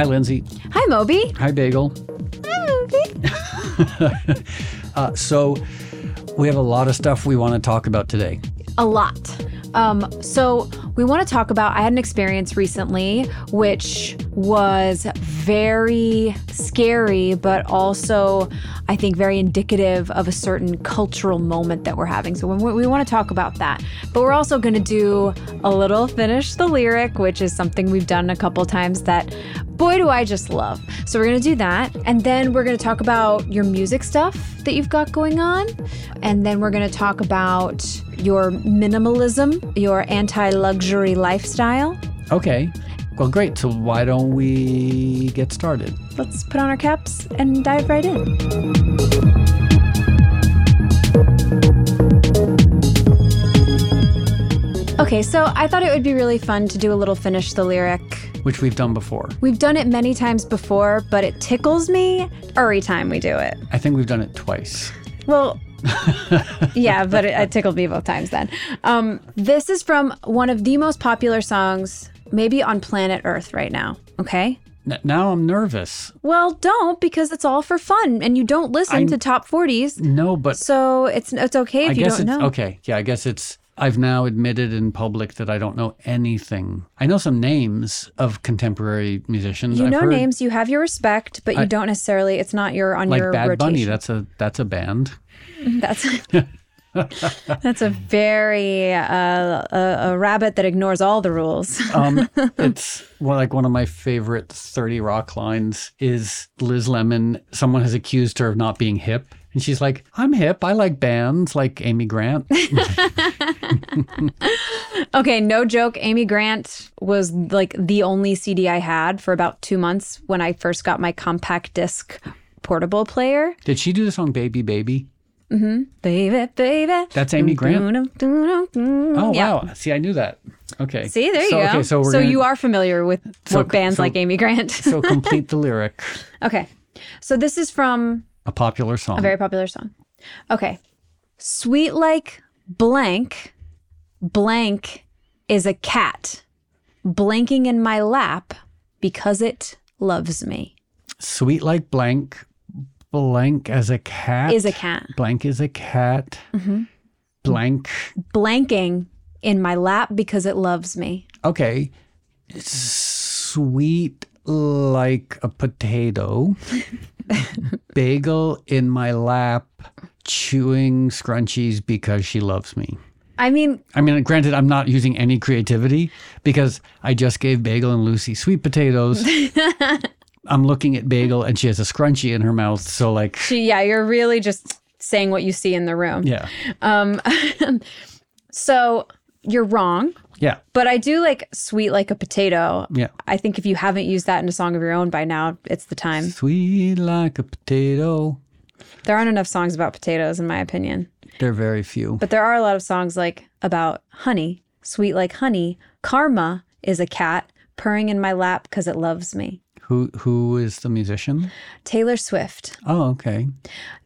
Hi, Lindsay. Hi, Moby. Hi, Bagel. Hi, Moby. Uh, so, we have a lot of stuff we want to talk about today. A lot. Um, so we want to talk about. I had an experience recently, which was very scary, but also I think very indicative of a certain cultural moment that we're having. So we, we want to talk about that. But we're also going to do a little finish the lyric, which is something we've done a couple times that boy do I just love. So we're going to do that. And then we're going to talk about your music stuff that you've got going on. And then we're going to talk about your minimalism, your anti luxury lifestyle. Okay. Well, great. So, why don't we get started? Let's put on our caps and dive right in. Okay, so I thought it would be really fun to do a little finish the lyric. Which we've done before. We've done it many times before, but it tickles me every time we do it. I think we've done it twice. Well, yeah, but it, it tickled me both times then. Um, this is from one of the most popular songs, maybe on planet Earth right now. Okay. N- now I'm nervous. Well, don't because it's all for fun, and you don't listen I'm- to top forties, No, but so it's it's okay if I you don't it's know. okay. Yeah, I guess it's. I've now admitted in public that I don't know anything. I know some names of contemporary musicians. You I've know heard, names, you have your respect, but you I- don't necessarily. It's not your on like your Bad Bunny. That's a that's a band. That's that's a very uh, a, a rabbit that ignores all the rules. Um, it's well, like one of my favorite Thirty Rock lines is Liz Lemon. Someone has accused her of not being hip, and she's like, "I'm hip. I like bands like Amy Grant." Okay, no joke. Amy Grant was like the only CD I had for about two months when I first got my compact disc portable player. Did she do the song "Baby Baby"? Mm-hmm. Baby, baby. That's Amy Grant. Oh, Oh wow! See, I knew that. Okay. See, there you so, go. Okay, so we're gonna, you are familiar with So- what bands so- like Amy Grant. so complete the lyric. okay, so this is from A popular song. a very popular song. Okay, sweet like blank, blank is a cat blanking in my lap because it loves me. Sweet like blank, blank as a cat. Is a cat blank is a cat. Mm-hmm. Blank. blanking in my lap because it loves me. Okay. Sweet like a potato. Bagel in my lap, chewing scrunchies because she loves me. I mean, I mean, granted, I'm not using any creativity because I just gave Bagel and Lucy sweet potatoes. I'm looking at Bagel and she has a scrunchie in her mouth. So, like, she, yeah, you're really just saying what you see in the room. yeah. Um, so you're wrong, Yeah. but I do like sweet like a potato. Yeah. I think if you haven't used that in a song of your own by now, it's the time. Sweet like a potato. There aren't enough songs about potatoes, in my opinion, There are very few. but there are a lot of songs like about honey, sweet like honey. Karma is a cat purring in my lap because it loves me. Who Who is the musician? Taylor Swift. Oh, okay.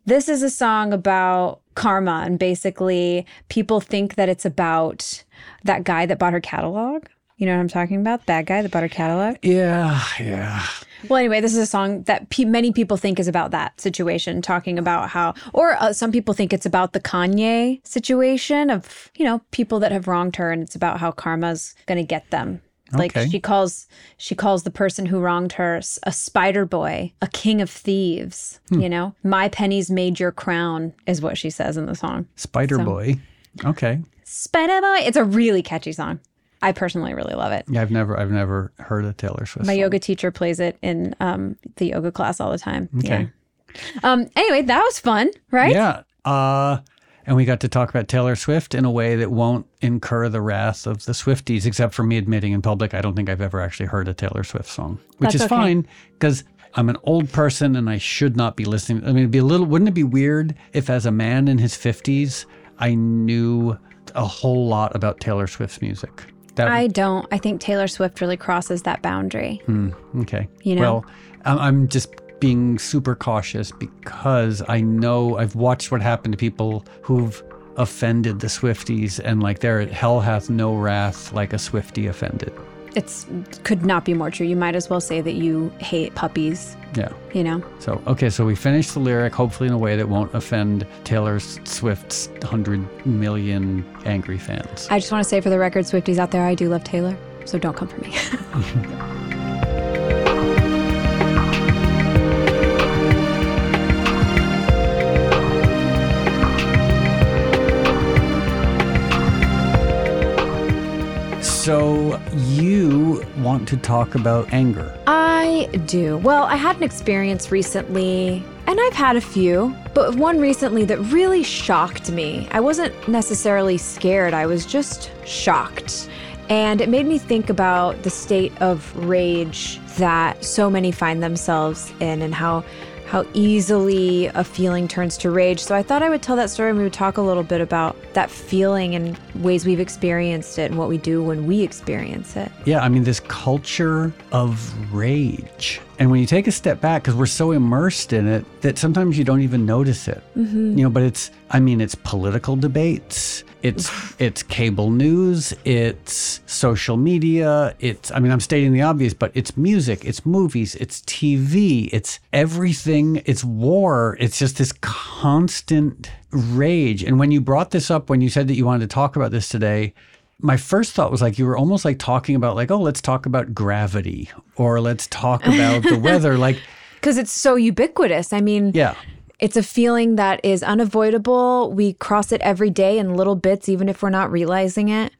This is a song about karma, and basically, people think that it's about that guy that bought her catalog. You know what I'm talking about? That guy that bought her catalog. Yeah, yeah. Well, anyway, this is a song that pe- many people think is about that situation, talking about how, or uh, some people think it's about the Kanye situation of, you know, people that have wronged her, and it's about how karma's going to get them. Like Okay. she calls, she calls the person who wronged her a spider boy, a king of thieves. You know, my pennies made your crown is what she says in the song. Spider Boy. Okay. Spider boy. It's a really catchy song. I personally really love it. Yeah, I've never I've never heard a Taylor Swift. My song. yoga teacher plays it in um, the yoga class all the time. Okay. Yeah. Um. Anyway, that was fun, right? Yeah. Uh and we got to talk about Taylor Swift in a way that won't incur the wrath of the Swifties, except for me admitting in public I don't think I've ever actually heard a Taylor Swift song, which That's is okay. fine because I'm an old person and I should not be listening. I mean, it'd be a little, wouldn't it be weird if as a man in his 50s, I knew a whole lot about Taylor Swift's music? That I don't. I think Taylor Swift really crosses that boundary. Hmm, okay. You know? Well, I'm just being super cautious because I know I've watched what happened to people who've offended the Swifties, and like their hell hath no wrath like a Swifty offended. It's could not be more true. You might as well say that you hate puppies, Yeah. you know? So, okay, so we finished the lyric, hopefully in a way that won't offend Taylor Swift's 100 million angry fans. I just want to say for the record, Swifties out there, I do love Taylor, so don't come for me. So, you want to talk about anger. I do. Well, I had an experience recently, and I've had a few, but one recently that really shocked me. I wasn't necessarily scared, I was just shocked. And it made me think about the state of rage that so many find themselves in and how how easily a feeling turns to rage. So I thought I would tell that story and we would talk a little bit about that feeling and ways we've experienced it and what we do when we experience it. Yeah, I mean, this culture of rage. And when you take a step back, because we're so immersed in it that sometimes you don't even notice it. Mm-hmm. You know, but it's, I mean, it's political debates, it's it's cable news, it's social media, it's, I mean, I'm stating the obvious, but it's music, it's movies, it's TV, it's everything, it's war. It's just this constant rage. And when you brought this up, when you said that you wanted to talk about this today, my first thought was like you were almost like talking about like oh let's talk about gravity or let's talk about the weather like Because it's so ubiquitous. I mean, yeah It's a feeling that is unavoidable. We cross it every day in little bits, even if we're not realizing it.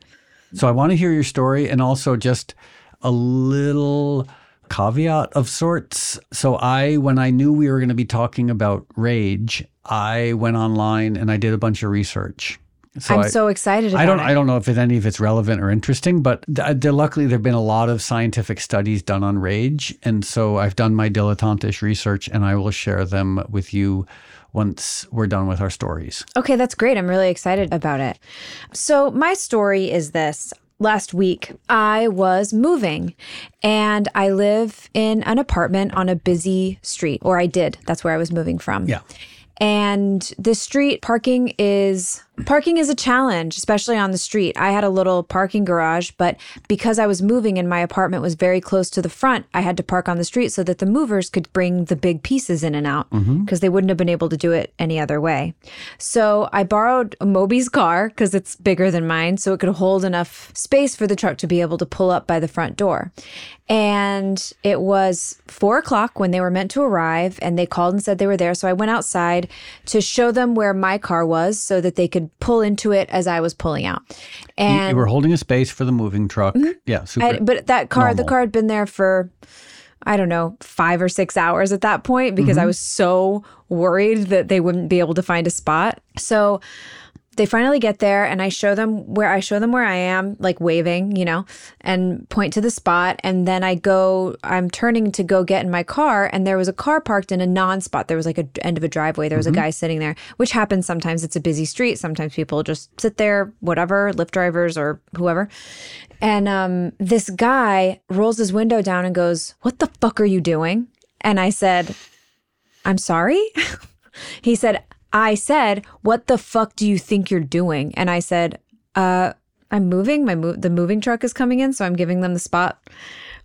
so i want to hear your story and also just a little caveat of sorts so i when i knew we were going to be talking about rage i went online and i did a bunch of research so I'm I, so excited about I don't. it. I don't know if any of it's relevant or interesting, but th- uh, there, luckily there've been a lot of scientific studies done on rage, and so I've done my dilettantish research, and I will share them with you once we're done with our stories. Okay, that's great. I'm really excited about it. So, my story is this. Last week, I was moving and I live in an apartment on a busy street, or I did. That's where I was moving from. Yeah. And the street parking is parking is a challenge, especially on the street. I had a little parking garage, but because I was moving and my apartment was very close to the front, I had to park on the street so that the movers could bring the big pieces in and out mm-hmm. because they wouldn't have been able to do it any other way. So I borrowed Moby's car because it's bigger than mine, so it could hold enough space for the truck to be able to pull up by the front door. And it was four o'clock when they were meant to arrive, and they called and said they were there. So I went outside to show them where my car was so that they could pull into it as I was pulling out. And you were holding a space for the moving truck. Mm-hmm. Yeah, super. I- but that car, the car had been there for, I don't know, five or six hours at that point because I mm-hmm. was so worried that they wouldn't be able to find a spot. So they finally get there and I show them where I show them where I am, like waving, you know, and point to the spot. And then I go, I'm turning to go get in my car, and there was a car parked in a non spot. There was like a end of a driveway. There was a guy sitting there, which happens sometimes. It's a busy street. Sometimes people just sit there, whatever, Lyft drivers or whoever. And um, this guy rolls his window down and goes, What the fuck are you doing? And I said, I'm sorry. he said, I said, What the fuck do you think you're doing? And I said, Uh, I'm moving. My mo- the moving truck is coming in, so I'm giving them the spot.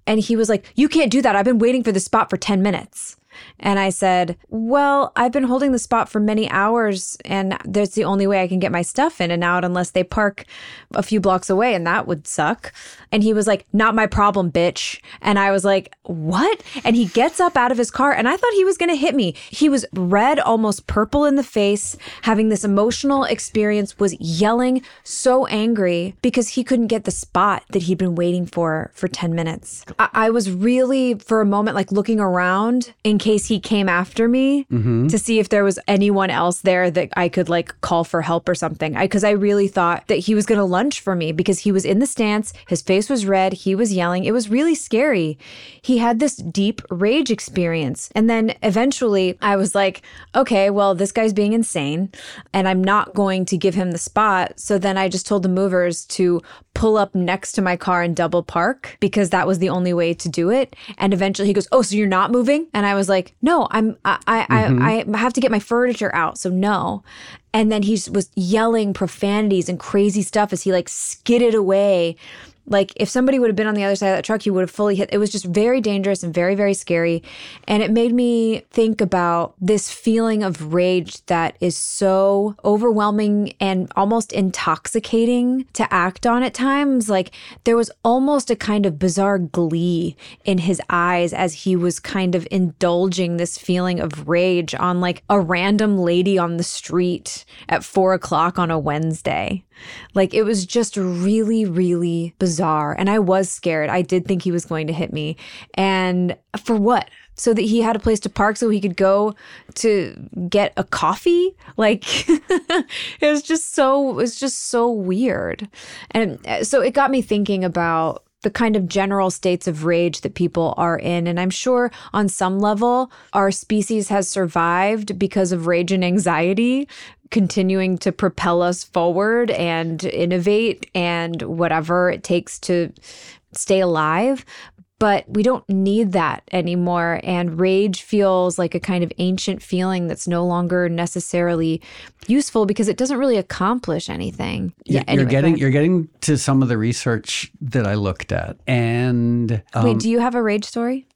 And he was like, You can't do that. I've been waiting for the spot for 10 minutes. And I said, Well, I've been holding the spot for many hours, and that's the only way I can get my stuff in and out unless they park a few blocks away, and that would suck. And he was like, Not my problem, bitch. And I was like, What? And he gets up out of his car, and I thought he was going to hit me. He was red, almost purple in the face, having this emotional experience, was yelling, so angry because he couldn't get the spot that he'd been waiting for for 10 minutes. I, I was really, for a moment, like looking around in case he came after me mm-hmm. to see if there was anyone else there that I could like call for help or something. Because I, really thought that he was going to lunge for me because he was in the stance, his face was red, he was yelling. It was really scary. He had this deep rage experience. And then eventually I was like, okay, well, this guy's being insane and I'm not going to give him the spot. So then I just told the movers to pull up next to my car and double park because that was the only way to do it. And eventually he goes, "Oh, so you're not moving?" And I was like, "No, I'm I I I, mm-hmm. I have to get my furniture out, so no." And then he was yelling profanities and crazy stuff as he like skidded away Like if somebody would have been on the other side of that truck, he would have fully hit. It was just very dangerous and very, very scary. And it made me think about this feeling of rage that is so overwhelming and almost intoxicating to act on at times. Like there was almost a kind of bizarre glee in his eyes as he was kind of indulging this feeling of rage on like a random lady on the street at four o'clock on a Wednesday. Like it was just really, really bizarre. And I was scared. I did think he was going to hit me. And for what? So that he had a place to park so he could go to get a coffee? Like it was just so it was just so weird. And uh, so it got me thinking about the kind of general states of rage that people are in. And I'm sure on some level, our species has survived because of rage and anxiety, continuing to propel us forward and innovate and whatever it takes to stay alive. But we don't need that anymore. And rage feels like a kind of ancient feeling that's no longer necessarily useful because it doesn't really accomplish anything. Yeah, anyway, you're getting you're getting to some of the research that I looked at, and um, Wait, do you have a rage story?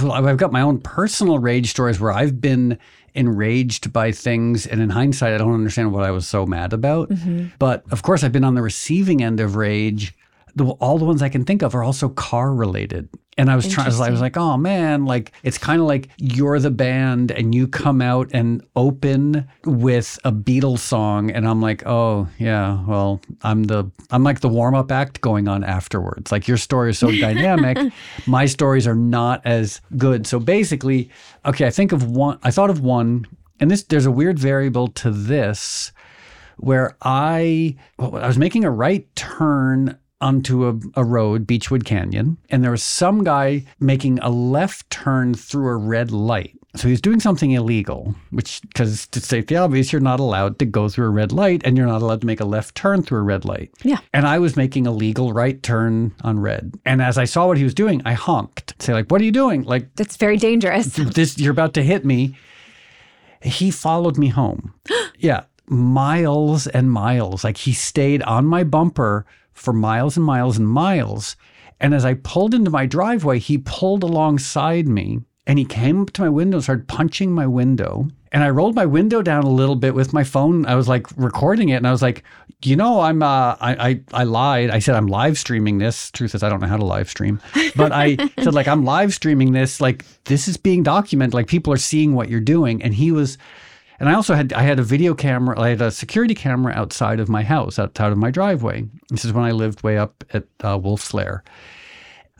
well, I've got my own personal rage stories where I've been enraged by things, and in hindsight, I don't understand what I was so mad about. Mm-hmm. But of course, I've been on the receiving end of rage. The, all the ones I can think of are also car related. And I was trying, I was like, oh man, like it's kind of like you're the band and you come out and open with a Beatles song. And I'm like, oh yeah, well, I'm the, I'm like the warm up act going on afterwards. Like your story is so dynamic. My stories are not as good. So basically, okay, I think of one, I thought of one, and this, there's a weird variable to this where I well, I was making a right turn onto a, a road, Beachwood Canyon, and there was some guy making a left turn through a red light. So he's doing something illegal, which, because to state the obvious, you're not allowed to go through a red light and you're not allowed to make a left turn through a red light. Yeah. And I was making a legal right turn on red. And as I saw what he was doing, I honked. Say, like, what are you doing? Like, That's very dangerous. this you're about to hit me. He followed me home. yeah, miles and miles. Like he stayed on my bumper for miles and miles and miles. And as I pulled into my driveway, he pulled alongside me and he came up to my window and started punching my window. And I rolled my window down a little bit with my phone. I was like recording it and I was like, you know, I'm uh I I, I lied. I said I'm live streaming this. Truth is I don't know how to live stream. But I said like I'm live streaming this. Like this is being documented. Like people are seeing what you're doing. And he was and I also had I had a video camera, I had a security camera outside of my house, outside of my driveway. This is when I lived way up at uh, Wolf's Lair.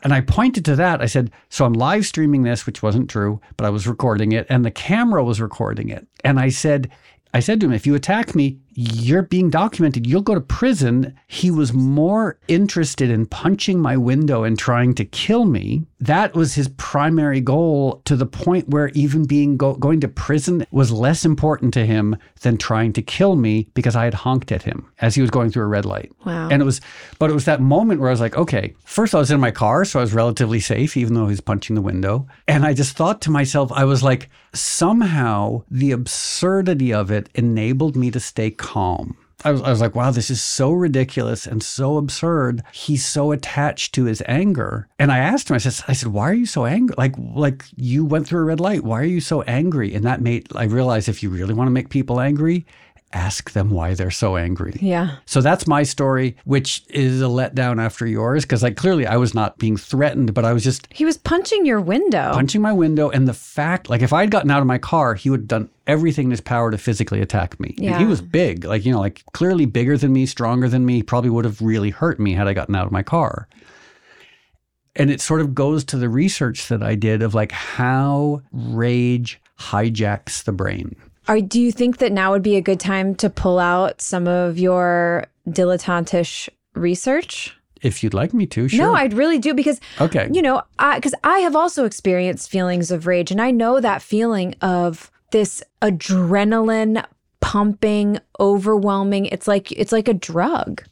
And I pointed to that. I said, So I'm live streaming this, which wasn't true, but I was recording it, and the camera was recording it. And I said, I said to him, if you attack me, you're being documented. You'll go to prison. He was more interested in punching my window and trying to kill me. That was his primary goal to the point where even being go- going to prison was less important to him than trying to kill me because I had honked at him as he was going through a red light. Wow. And it was, but it was that moment where I was like, okay, first I was in my car, so I was relatively safe, even though he was punching the window. And I just thought to myself, I was like, somehow the absurdity of it enabled me to stay calm. I was, I was like, wow, this is so ridiculous and so absurd. He's so attached to his anger. And I asked him, I said, I said, why are you so angry? Like, like you went through a red light. Why are you so angry? And that made, I realized if you really want to make people angry, ask them why they're so angry. yeah. So that's my story, which is a letdown after yours because like clearly I was not being threatened, but I was just He was punching your window. punching my window. And the fact, like if I had gotten out of my car, he would have done everything in his power to physically attack me. And he was big, like, you know, like clearly bigger than me, stronger than me, probably would have really hurt me had I gotten out of my car. And it sort of goes to the research that I did of like how rage hijacks the brain. Are, do you think that now would be a good time to pull out some of your dilettantish research? If you'd like me to, sure. No, I'd really do because okay. you know, because I, have also experienced feelings of rage, and I know that feeling of this adrenaline pumping, overwhelming. It's like it's like a drug.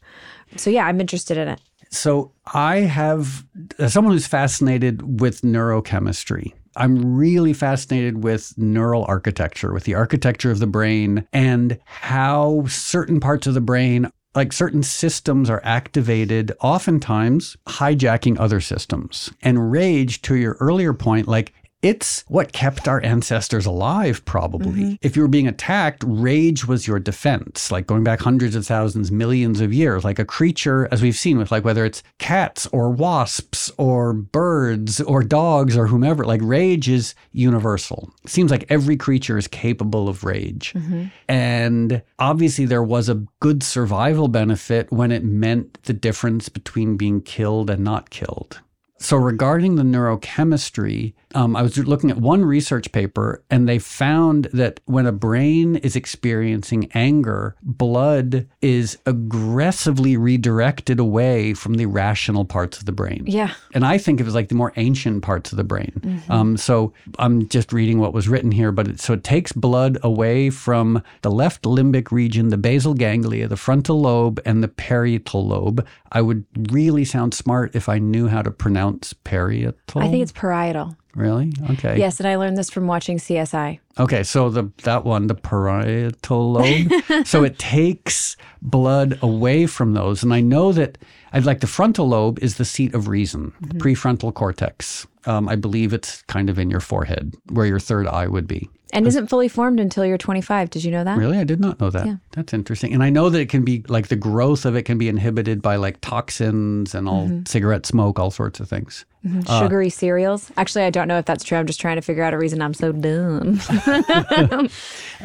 So yeah, I'm interested in it. So I have, as someone who's fascinated with neurochemistry, I'm really fascinated with neural architecture, with the architecture of the brain and how certain parts of the brain like certain systems are activated, oftentimes hijacking other systems. And rage, to your earlier point, like it's what kept our ancestors alive, probably. Mm-hmm. If you were being attacked, rage was your defense, like going back hundreds of thousands, millions of years, like a creature, as we've seen with like whether it's cats or wasps or birds or dogs or whomever, like rage is universal. It seems like every creature is capable of rage. Mm-hmm. And obviously, there was a good survival benefit when it meant the difference between being killed and not killed. So, regarding the neurochemistry, um, I was looking at one research paper and they found that when a brain is experiencing anger, blood is aggressively redirected away from the rational parts of the brain. Yeah. And I think it was like the more ancient parts of the brain. Mm-hmm. Um, so I'm just reading what was written here, but it, so it takes blood away from the left limbic region, the basal ganglia, the frontal lobe, and the parietal lobe. I would really sound smart if I knew how to pronounce parietal. I think it's parietal. Really? Okay. Yes, and I learned this from watching CSI. Okay, so the that one, the parietal lobe. so it takes blood away from those, and I know that I'd like the frontal lobe is the seat of reason, mm-hmm. prefrontal cortex. Um, I believe it's kind of in your forehead, where your third eye would be. And isn't fully formed until you're 25. Did you know that? Really? I did not know that. Yeah. That's interesting. And I know that it can be like the growth of it can be inhibited by like toxins and all mm-hmm. cigarette smoke, all sorts of things. Mm-hmm. Uh, Sugary cereals. Actually, I don't know if that's true. I'm just trying to figure out a reason I'm so dumb.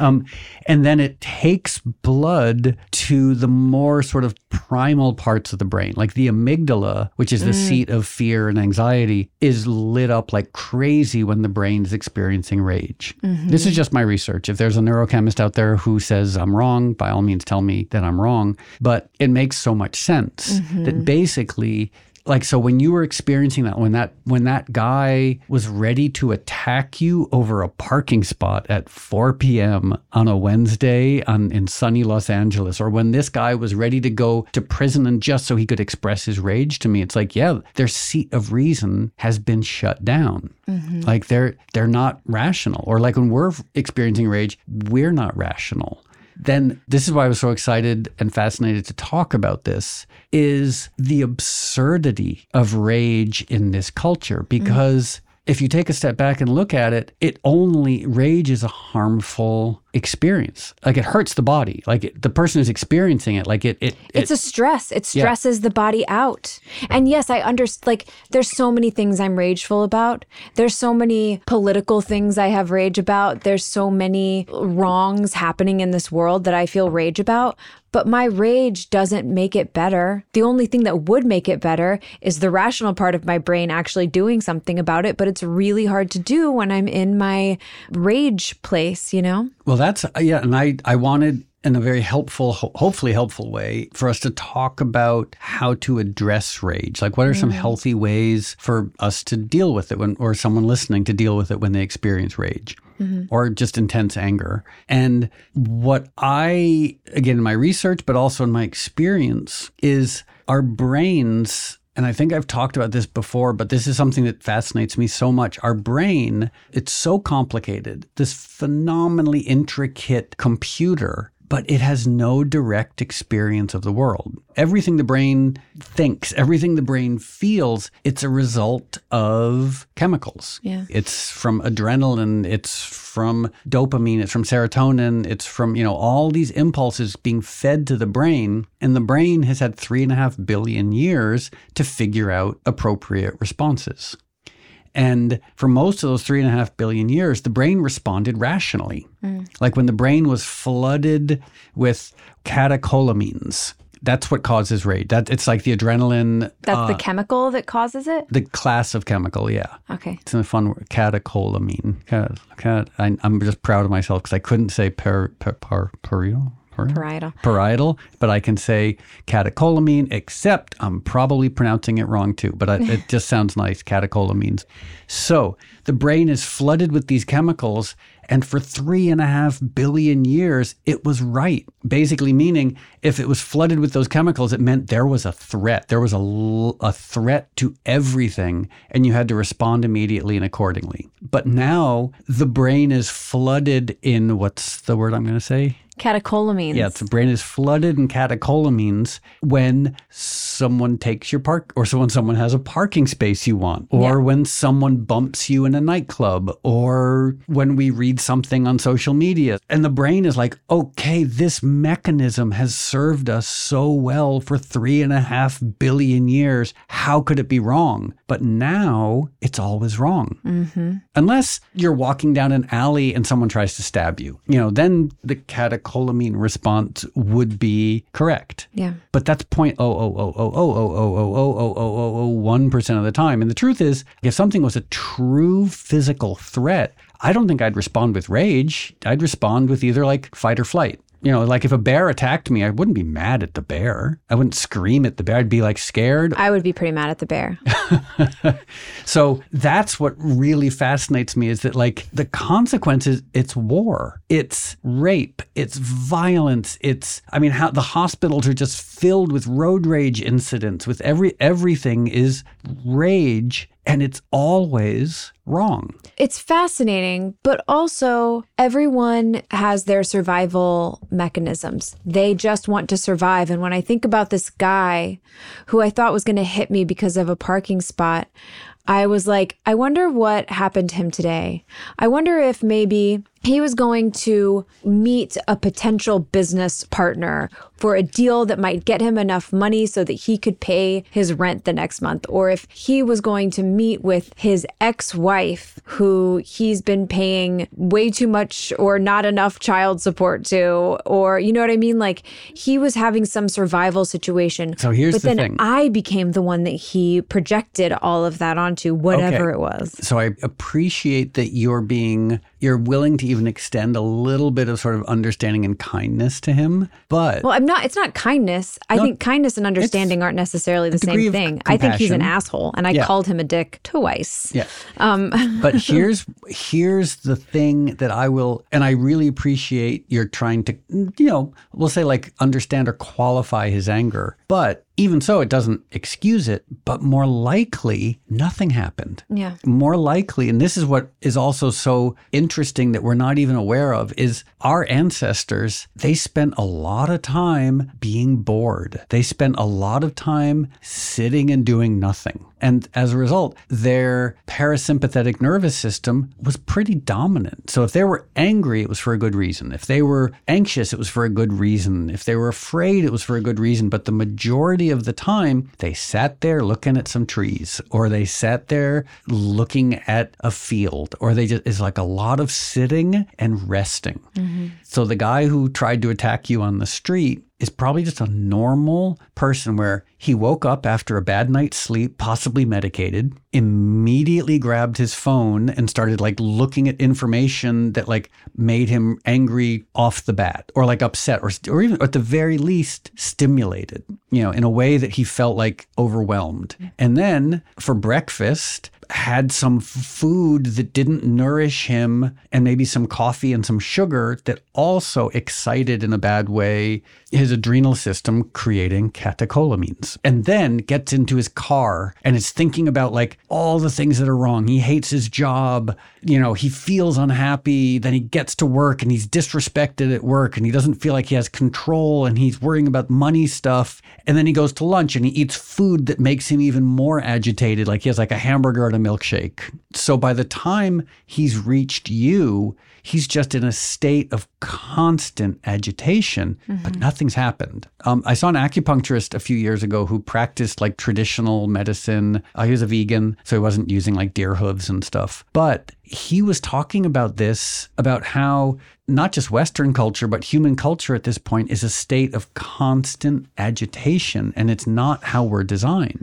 um, and then it takes blood to the more sort of primal parts of the brain, like the amygdala, which is the mm. seat of fear and anxiety, is lit up like crazy when the brain is experiencing rage. Mm-hmm. This is just my research. If there's a neurochemist out there who says I'm wrong, by all means tell me that I'm wrong. But it makes so much sense mm-hmm. that basically like so when you were experiencing that when that when that guy was ready to attack you over a parking spot at 4 p.m. on a Wednesday on, in sunny Los Angeles or when this guy was ready to go to prison and just so he could express his rage to me it's like yeah their seat of reason has been shut down mm-hmm. like they're they're not rational or like when we're experiencing rage we're not rational then this is why I was so excited and fascinated to talk about this is the absurdity of rage in this culture. Because mm if you take a step back and look at it, it only rage is a harmful experience. Like it hurts the body. Like it, the person is experiencing it, like it, it, it it's a stress. It stresses yeah. the body out. And yes, I understand. Like there's so many things I'm rageful about. There's so many political things I have rage about. There's so many wrongs happening in this world that I feel rage about. But my rage doesn't make it better. The only thing that would make it better is the rational part of my brain actually doing something about it. But it's really hard to do when I'm in my rage place, you know? Well, that's, yeah. And I, I wanted in a very helpful, hopefully helpful way for us to talk about how to address rage. Like, what are some mm. healthy ways for us to deal with it when, or someone listening to deal with it when they experience rage? mm-hmm. or just intense anger. And what I, again, in my research, but also in my experience, is our brains and I think I've talked about this before, but this is something that fascinates me so much. Our brain, it's so complicated, this phenomenally intricate computer but it has no direct experience of the world. Everything the brain thinks, everything the brain feels, it's a result of chemicals. Yeah. It's from adrenaline, it's from dopamine, it's from serotonin, it's from, you know, all these impulses being fed to the brain. And the brain has had three and a half billion years to figure out appropriate responses. And for most of those three and a half billion years, the brain responded rationally. Mm. Like when the brain was flooded with catecholamines, that's what causes rage. That it's like the adrenaline. That's uh, the chemical that causes it. The class of chemical, yeah. Okay. It's a fun word. Catecholamine. Cat, cat, I, am just proud of myself because I couldn't say per, per, per, parietal. Parietal, but I can say catecholamine, except I'm probably pronouncing it wrong too, but I, it just sounds nice, catecholamines. So the brain is flooded with these chemicals, and for three and a half billion years, it was right. Basically, meaning if it was flooded with those chemicals, it meant there was a threat. There was a, a threat to everything, and you had to respond immediately and accordingly. But now the brain is flooded in what's the word I'm going to say? Catecholamines. Yeah, the brain is flooded in catecholamines when someone takes your park or so when someone has a parking space you want or Yeah. when someone bumps you in a nightclub or when we read something on social media. And the brain is like okay this mechanism has served us so well for three and a half billion years. How could it be wrong? But now it's always wrong. Mm-hmm. Unless you're walking down an alley and someone tries to stab you. You know then the catecholamine response would be correct Yeah. but that's point oh oh oh oh oh oh oh oh oh oh oh oh oh one percent of the time. And the truth is, if something was a true physical threat, I don't think I'd respond with rage. I'd respond with either like fight or flight. You know, like if a bear attacked me, I wouldn't be mad at the bear. I wouldn't scream at the bear. I'd be like scared. I would be pretty mad at the bear. So that's what really fascinates me is that like the consequences it's war. It's rape, it's violence, it's I mean how the hospitals are just filled with road rage incidents with every everything is rage and it's always wrong. It's fascinating, but also everyone has their survival mechanisms. They just want to survive. And when I think about this guy who I thought was going to hit me because of a parking spot, I was like, I wonder what happened to him today. I wonder if maybe he was going to meet a potential business partner for a deal that might get him enough money so that he could pay his rent the next month, or if he was going to meet with his ex wife who he's been paying way too much or not enough child support to, or you know what I mean? Like he was having some survival situation. So here's but the then thing. I became the one that he projected all of that onto, whatever Okay. it was. So I appreciate that you're being you're willing to even extend a little bit of sort of understanding and kindness to him, but Well, I'm not. It's not kindness. I No, think kindness and understanding aren't necessarily the same thing. I think he's an asshole, and I Yeah. called him a dick twice. Yeah. Um, but here's here's the thing that I will and I really appreciate you're trying to you know, we'll say like understand or qualify his anger. But even so it doesn't excuse it, but more likely nothing happened. yeah. More likely, and this is what is also so interesting that we're not even aware of, is our ancestors, they spent a lot of time being bored. They spent a lot of time sitting and doing nothing. And as a result, their parasympathetic nervous system was pretty dominant. So if they were angry, it was for a good reason. If they were anxious, it was for a good reason. If they were afraid, it was for a good reason. But the majority of the time, they sat there looking at some trees, or they sat there looking at a field, or they just, it's like a lot of sitting and resting. Mm-hmm. So the guy who tried to attack you on the street is probably just a normal person where he woke up after a bad night's sleep, possibly medicated, immediately grabbed his phone and started like looking at information that like made him angry off the bat or like upset or, or even at the very least stimulated, you know, in a way that he felt like overwhelmed. Mm-hmm. And then for breakfast, had some food that didn't nourish him and maybe some coffee and some sugar that also excited in a bad way his adrenal system creating catecholamines and then gets into his car and is thinking about like all the things that are wrong. He hates his job. You know he feels unhappy. Then he gets to work and he's disrespected at work and he doesn't feel like he has control and he's worrying about money stuff. And then he goes to lunch and he eats food that makes him even more agitated like he has like a hamburger and a milkshake. So by the time he's reached you he's just in a state of constant agitation but nothing's happened um, i saw an acupuncturist a few years ago who practiced like traditional medicine uh, he was a vegan so he wasn't using like deer hooves and stuff but he was talking about this about how not just Western culture, but human culture at this point is a state of constant agitation, and it's not how we're designed.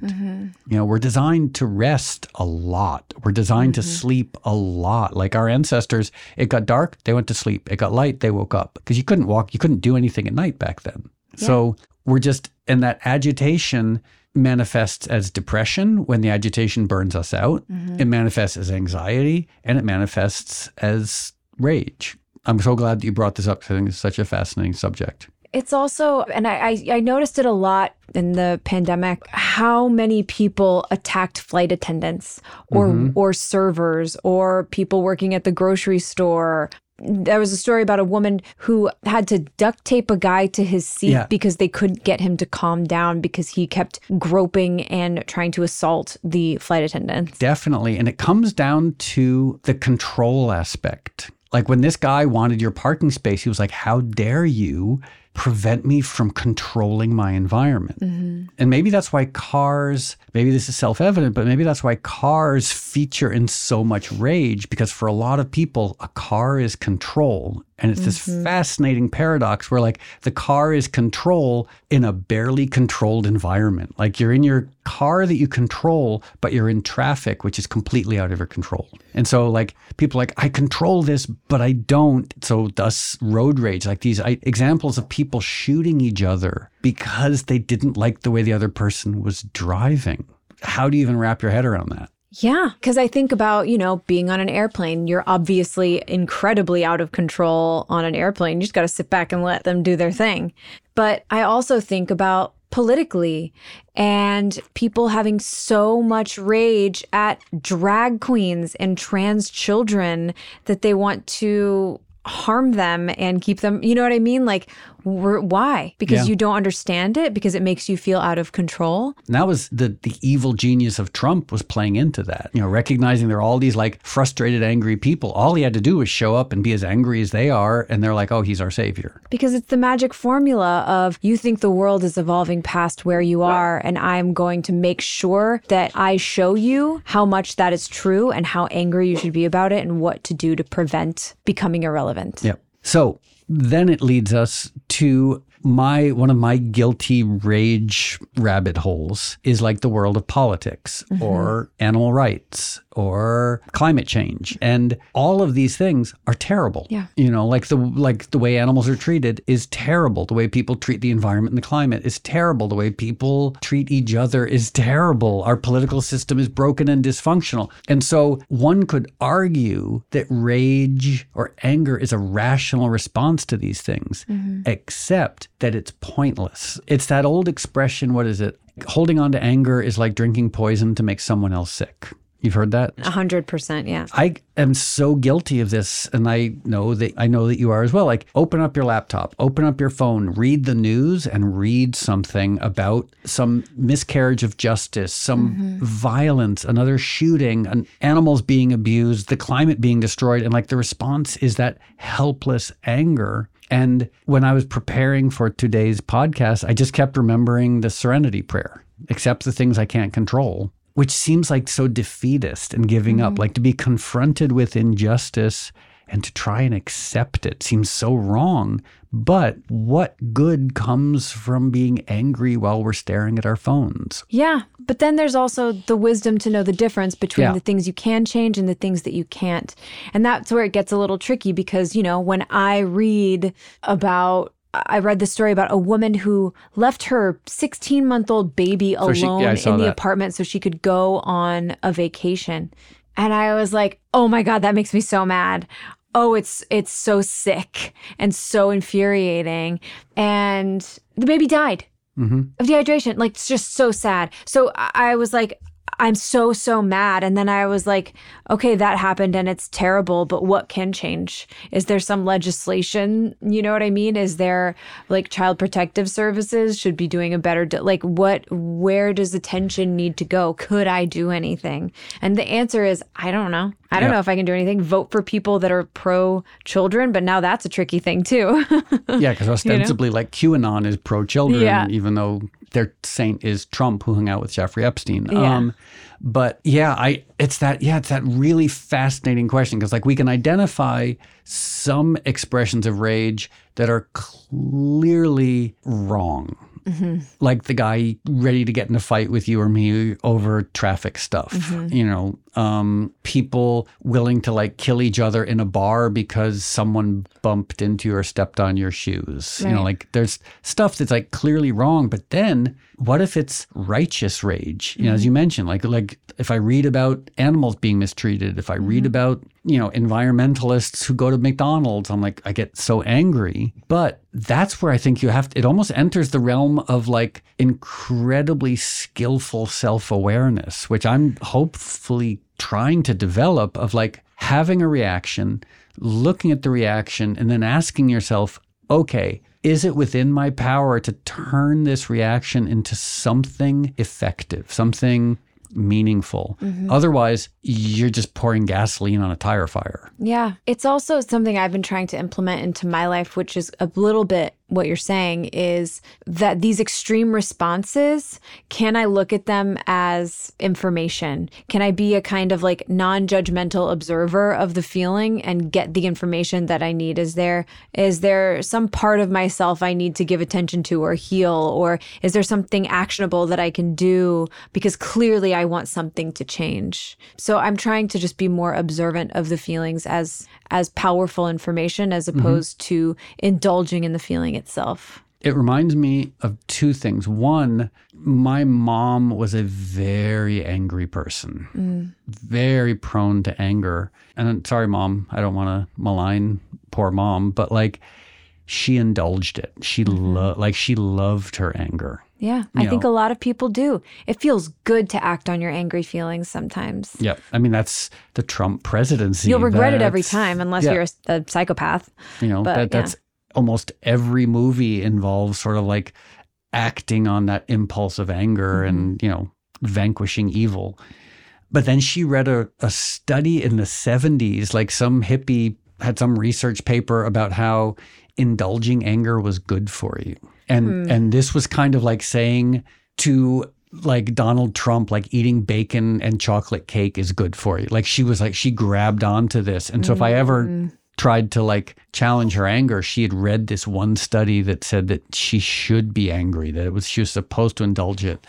You know, we're designed to rest a lot. We're designed to sleep a lot. Like our ancestors, it got dark, they went to sleep. It got light, they woke up because you couldn't walk, you couldn't do anything at night back then. So we're just, and that agitation manifests as depression when the agitation burns us out. Mm-hmm. It manifests as anxiety and it manifests as rage. I'm so glad that you brought this up 'cause I think it's such a fascinating subject. It's also, and I, I, I noticed it a lot in the pandemic, how many people attacked flight attendants or mm-hmm. or servers or people working at the grocery store. There was a story about a woman who had to duct tape a guy to his seat Yeah. because they couldn't get him to calm down because he kept groping and trying to assault the flight attendants. Definitely. And it comes down to the control aspect. Like when this guy wanted your parking space, he was like, How dare you prevent me from controlling my environment? Mm-hmm. And maybe that's why cars, maybe this is self evident, but maybe that's why cars feature in so much rage because for a lot of people, a car is control. And it's this mm-hmm. fascinating paradox where, like, the car is control in a barely controlled environment. Like, you're in your car that you control, but you're in traffic, which is completely out of your control. And so, like, people are like, I control this, but I don't. So, thus, road rage, like these I, examples of people shooting each other because they didn't like the way the other person was driving. How do you even wrap your head around that? Yeah, because I think about, you know, being on an airplane. You're obviously incredibly out of control on an airplane. You just got to sit back and let them do their thing. But I also think about politically and people having so much rage at drag queens and trans children that they want to harm them and keep them, you know what I mean? Like, why? Because Yeah. you don't understand it, because it makes you feel out of control. And that was the the evil genius of Trump was playing into that. You know, recognizing there are all these like frustrated, angry people. All he had to do was show up and be as angry as they are, and they're like, "Oh, he's our savior." Because it's the magic formula of you think the world is evolving past where you are, and I'm going to make sure that I show you how much that is true and how angry you should be about it and what to do to prevent becoming irrelevant. Yep. So then it leads us to my one of my guilty rage rabbit holes is like the world of politics mm-hmm. or animal rights or climate change. And all of these things are terrible. Yeah. you know like the like the way animals are treated is terrible. The way people treat the environment and the climate is terrible. The way people treat each other is terrible. Our political system is broken and dysfunctional. And so one could argue that rage or anger is a rational response to these things mm-hmm. except that it's pointless. It's that old expression what is it? Holding on to anger is like drinking poison to make someone else sick you've heard that A hundred percent, yeah. I am so guilty of this, and I know that I know that you are as well. Like, open up your laptop, open up your phone, read the news, and read something about some miscarriage of justice, some mm-hmm. violence, another shooting, an animals being abused, the climate being destroyed, and like the response is that helpless anger. And when I was preparing for today's podcast, I just kept remembering the Serenity Prayer: accept the things I can't control which seems like so defeatist and giving up. Mm-hmm. Like to be confronted with injustice and to try and accept it seems so wrong. But what good comes from being angry while we're staring at our phones? Yeah. But then there's also the wisdom to know the difference between Yeah. the things you can change and the things that you can't. And that's where it gets a little tricky because, you know, when I read about I read the story about a woman who left her 16 month old baby So she- yeah, alone in the that. apartment so she could go on a vacation. And I was like, "Oh my god, that makes me so mad." Oh, it's it's so sick and so infuriating. And the baby died mm-hmm. of dehydration. Like it's just so sad. So I was like, I'm so so mad. And then I was like, okay, that happened and it's terrible. But what can change? Is there some legislation? You know what I mean? Is there like child protective services should be doing a better like what? Where does attention need to go? Could I do anything? And the answer is I don't know. I don't Yeah. know if I can do anything. Vote for people that are pro children, but now that's a tricky thing too. Yeah, because ostensibly, like QAnon is pro children, Yeah. even though their saint is Trump, who hung out with Jeffrey Epstein. Yeah. Um, but yeah, I it's that yeah, it's that really fascinating question because like we can identify some expressions of rage that are clearly wrong. Like the guy ready to get in a fight with you or me over traffic stuff. You know, um, people willing to like kill each other in a bar because someone bumped into you or stepped on your shoes. You know, like there's stuff that's like clearly wrong. But then what if it's righteous rage? You know, as you mentioned, like like if I read about animals being mistreated, if I read about you know environmentalists who go to McDonald's, I'm like I get so angry. But that's where I think you have to, it almost enters the realm of like incredibly skillful self awareness, which I'm hopefully trying to develop of like having a reaction, looking at the reaction, and then asking yourself, okay, is it within my power to turn this reaction into something effective, something meaningful? Mm-hmm. Otherwise, you're just pouring gasoline on a tire fire. Yeah. It's also something I've been trying to implement into my life, which is a little bit what you're saying is that these extreme responses, can I look at them as information? Can I be a kind of like non judgmental observer of the feeling and get the information that I need? Is there, is there some part of myself I need to give attention to or heal? Or is there something actionable that I can do? Because clearly I want something to change. So I'm trying to just be more observant of the feelings as, as powerful information as mm-hmm. opposed to indulging in the feeling itself. It reminds me of two things. One, my mom was a very angry person, mm. very prone to anger. And I'm sorry, mom, I don't want to malign poor mom, but like she indulged it. She mm-hmm. lo- like she loved her anger. Yeah, I You think a lot of people do. It feels good to act on your angry feelings sometimes. Yeah, I mean that's the Trump presidency. You'll regret it every time unless yeah. you're a, a psychopath. You know, But, that, that's almost every movie involves sort of like acting on that impulse of anger Mm-hmm. and, you know, vanquishing evil. But then she read a, a study in the 70s, like some hippie had some research paper about how indulging anger was good for you. And Hmm. and this was kind of like saying to like Donald Trump, like eating bacon and chocolate cake is good for you. Like she was like she grabbed onto this. And so if I ever tried to like challenge her anger, she had read this one study that said that she should be angry, that it was she was supposed to indulge it.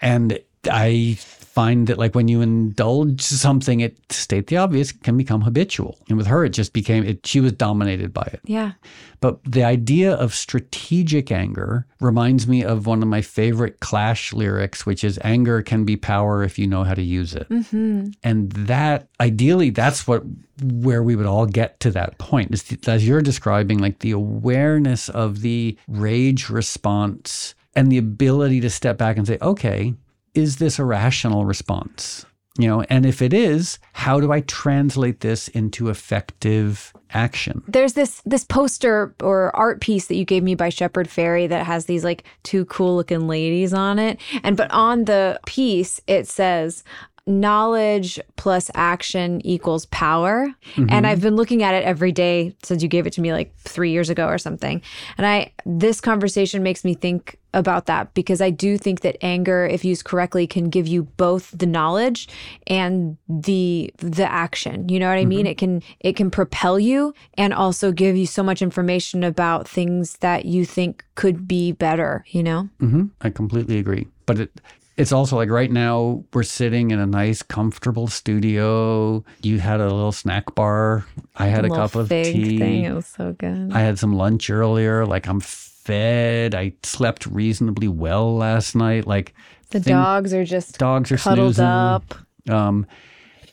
And I find that like when you indulge something, it state the obvious can become habitual. And with her, it just became it. She was dominated by it. Yeah. But the idea of strategic anger reminds me of one of my favorite Clash lyrics, which is anger can be power if you know how to use it. Mm-hmm. And that ideally, that's what where we would all get to that point is as you're describing, like the awareness of the rage response and the ability to step back and say, okay, is this a rational response? You know, and if it is, how do I translate this into effective action? There's this this poster or art piece that you gave me by Shepard Fairey that has these like two cool looking ladies on it. And but on the piece it says knowledge plus action equals power. And I've been looking at it every day since you gave it to me like 3 years ago or something. And I this conversation makes me think about that because I do think that anger if used correctly can give you both the knowledge and the the action. You know what I mean? It can it can propel you and also give you so much information about things that you think could be better, you know? hmm I completely agree. But it it's also like right now we're sitting in a nice, comfortable studio. You had a little snack bar. I had a Little cup of tea. thing. It was so good. I had some lunch earlier. Like I'm fed. I slept reasonably well last night. Like the thing- dogs are just dogs are cuddled snoozing. up. Um,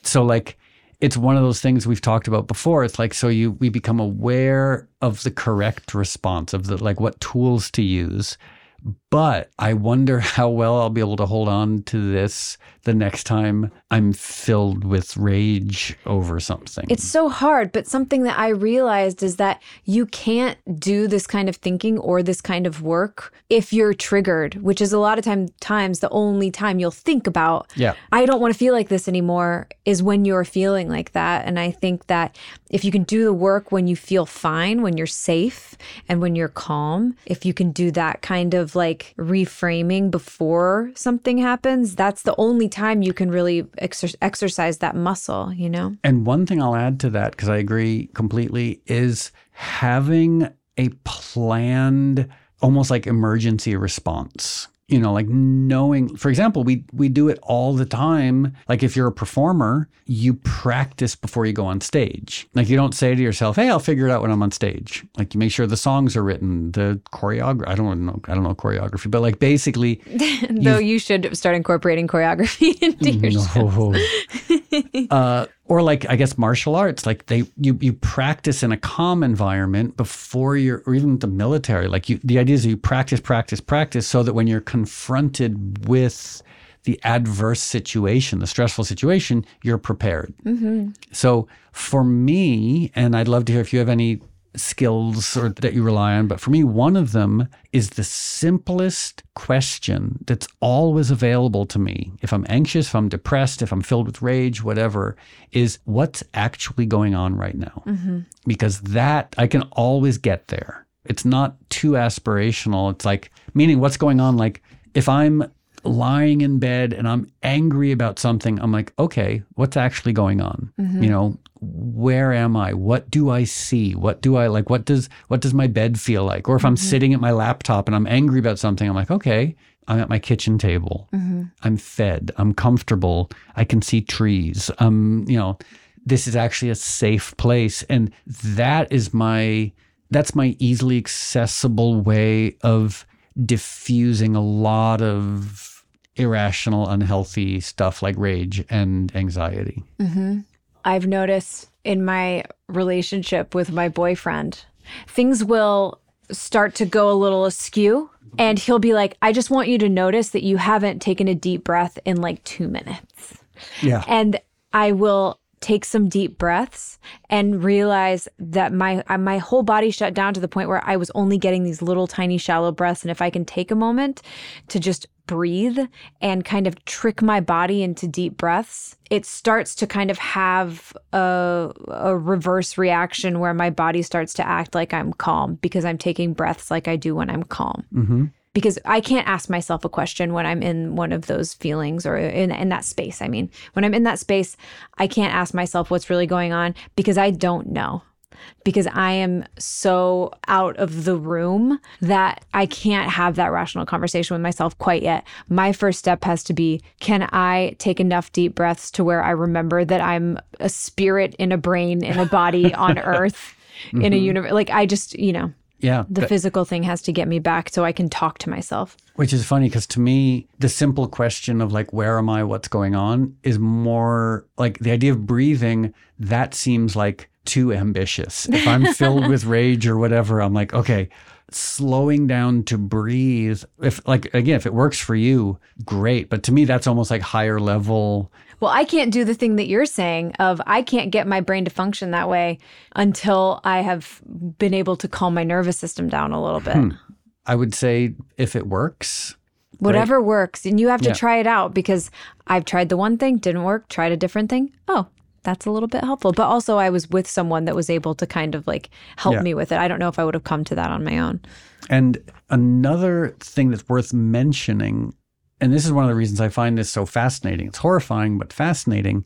so like it's one of those things we've talked about before. It's like so you we become aware of the correct response of the like what tools to use. But I wonder how well I'll be able to hold on to this the next time I'm filled with rage over something. It's so hard, but something that I realized is that you can't do this kind of thinking or this kind of work if you're triggered, which is a lot of time times the only time you'll think about yeah. I don't want to feel like this anymore is when you're feeling like that. And I think that if you can do the work when you feel fine, when you're safe, and when you're calm, if you can do that kind of like reframing before something happens, that's the only time you can really exer- exercise that muscle, you know? And one thing I'll add to that, because I agree completely, is having a planned, almost like emergency response. You know, like knowing, for example, we we do it all the time. Like if you're a performer, you practice before you go on stage. Like you don't say to yourself, "Hey, I'll figure it out when I'm on stage." Like you make sure the songs are written, the choreography. I don't know, I don't know choreography, but like basically, Though you should start incorporating choreography into your no. uh, or like I guess martial arts, like they you you practice in a calm environment before you're, or even the military. Like you, the idea is you practice, practice, practice, so that when you're confronted with the adverse situation, the stressful situation, you're prepared. Mm-hmm. So for me, and I'd love to hear if you have any skills or that you rely on, but for me, one of them is the simplest question that's always available to me. If I'm anxious, if I'm depressed, if I'm filled with rage, whatever, is what's actually going on right now? Mm-hmm. Because that I can always get there. It's not too aspirational. It's like, meaning what's going on? Like, if I'm lying in bed and I'm angry about something, I'm like, okay, what's actually going on? Mm-hmm. You know, where am I? What do I see? What do I like? What does what does my bed feel like? Or if I'm mm-hmm. sitting at my laptop and I'm angry about something, I'm like, okay, I'm at my kitchen table. Mm-hmm. I'm fed. I'm comfortable. I can see trees. Um, you know, this is actually a safe place. And that is my that's my easily accessible way of diffusing a lot of irrational, unhealthy stuff like rage and anxiety. Mm-hmm. I've noticed in my relationship with my boyfriend, things will start to go a little askew. And he'll be like, I just want you to notice that you haven't taken a deep breath in like two minutes. Yeah. And I will take some deep breaths and realize that my uh, my whole body shut down to the point where I was only getting these little tiny shallow breaths and if I can take a moment to just breathe and kind of trick my body into deep breaths it starts to kind of have a, a reverse reaction where my body starts to act like I'm calm because I'm taking breaths like I do when I'm calm Mm-hmm. Because I can't ask myself a question when I'm in one of those feelings or in, in that space. I mean, when I'm in that space, I can't ask myself what's really going on because I don't know. Because I am so out of the room that I can't have that rational conversation with myself quite yet. My first step has to be can I take enough deep breaths to where I remember that I'm a spirit in a brain, in a body on earth, in a mm-hmm. universe? Like, I just, you know, Yeah. the physical thing has to get me back so I can talk to myself. Which is funny because to me, the simple question of like, where am I? What's going on is more like the idea of breathing. That seems like too ambitious. If I'm filled with rage or whatever, I'm like, okay, slowing down to breathe. If like, again, if it works for you, great. But to me, that's almost like higher level. Well, I can't do the thing that you're saying of I can't get my brain to function that way until I have been able to calm my nervous system down a little bit. Hmm. I would say if it works, Whatever works. And you have to Yeah. try it out because I've tried the one thing, didn't work, tried a different thing. Oh, that's a little bit helpful. But also I was with someone that was able to kind of like help Yeah. me with it. I don't know if I would have come to that on my own. And another thing that's worth mentioning, and this is one of the reasons I find this so fascinating, it's horrifying, but fascinating,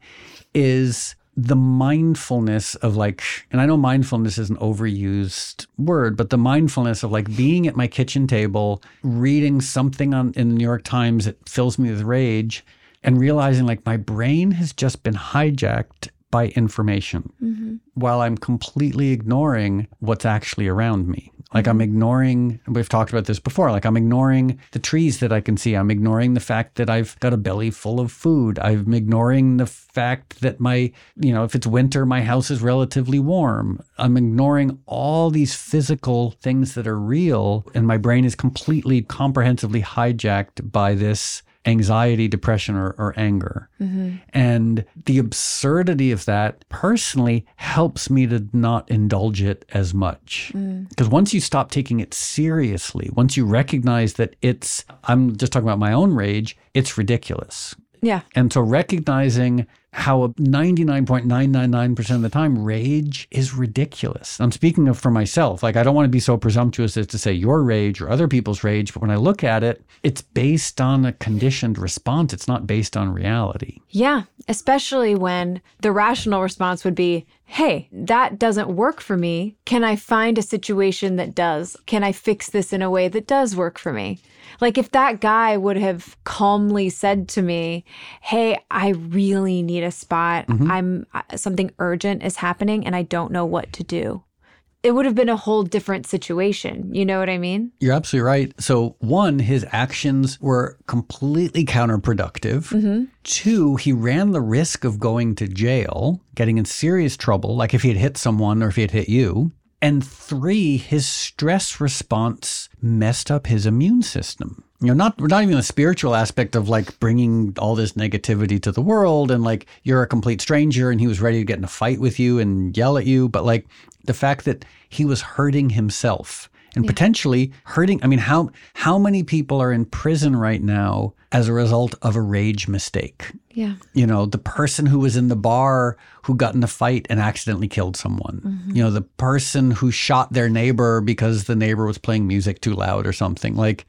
is the mindfulness of like, and I know mindfulness is an overused word, but the mindfulness of like being at my kitchen table, reading something on in the New York Times that fills me with rage, and realizing like my brain has just been hijacked by information mm-hmm. while I'm completely ignoring what's actually around me. Like I'm mm-hmm. ignoring, we've talked about this before, like I'm ignoring the trees that I can see. I'm ignoring the fact that I've got a belly full of food. I'm ignoring the fact that my, you know, if it's winter, my house is relatively warm. I'm ignoring all these physical things that are real, and my brain is completely comprehensively hijacked by this anxiety, depression, or, or anger. Mm-hmm. And the absurdity of that personally helps me to not indulge it as much. Mm. Because once you stop taking it seriously, once you recognize that it's, I'm just talking about my own rage, it's ridiculous. Yeah. And so recognizing how 99.999% of the time rage is ridiculous. I'm speaking of for myself. Like I don't want to be so presumptuous as to say your rage or other people's rage, but when I look at it, it's based on a conditioned response. It's not based on reality. Yeah, especially when the rational response would be, hey, that doesn't work for me. Can I find a situation that does? Can I fix this in a way that does work for me? Like if that guy would have calmly said to me, "Hey, I really need a spot. I'm uh, something urgent is happening and I don't know what to do." It would have been a whole different situation. You know what I mean? You're absolutely right. So, one, his actions were completely counterproductive. Two, he ran the risk of going to jail, getting in serious trouble, like if he had hit someone or if he had hit you. And three, his stress response messed up his immune system. You know, not not even the spiritual aspect of like bringing all this negativity to the world and like you're a complete stranger and he was ready to get in a fight with you and yell at you, but like the fact that he was hurting himself and yeah. potentially hurting. I mean, how how many people are in prison right now as a result of a rage mistake? Yeah. You know, the person who was in the bar who got in a fight and accidentally killed someone. Mm-hmm. You know, the person who shot their neighbor because the neighbor was playing music too loud or something. Like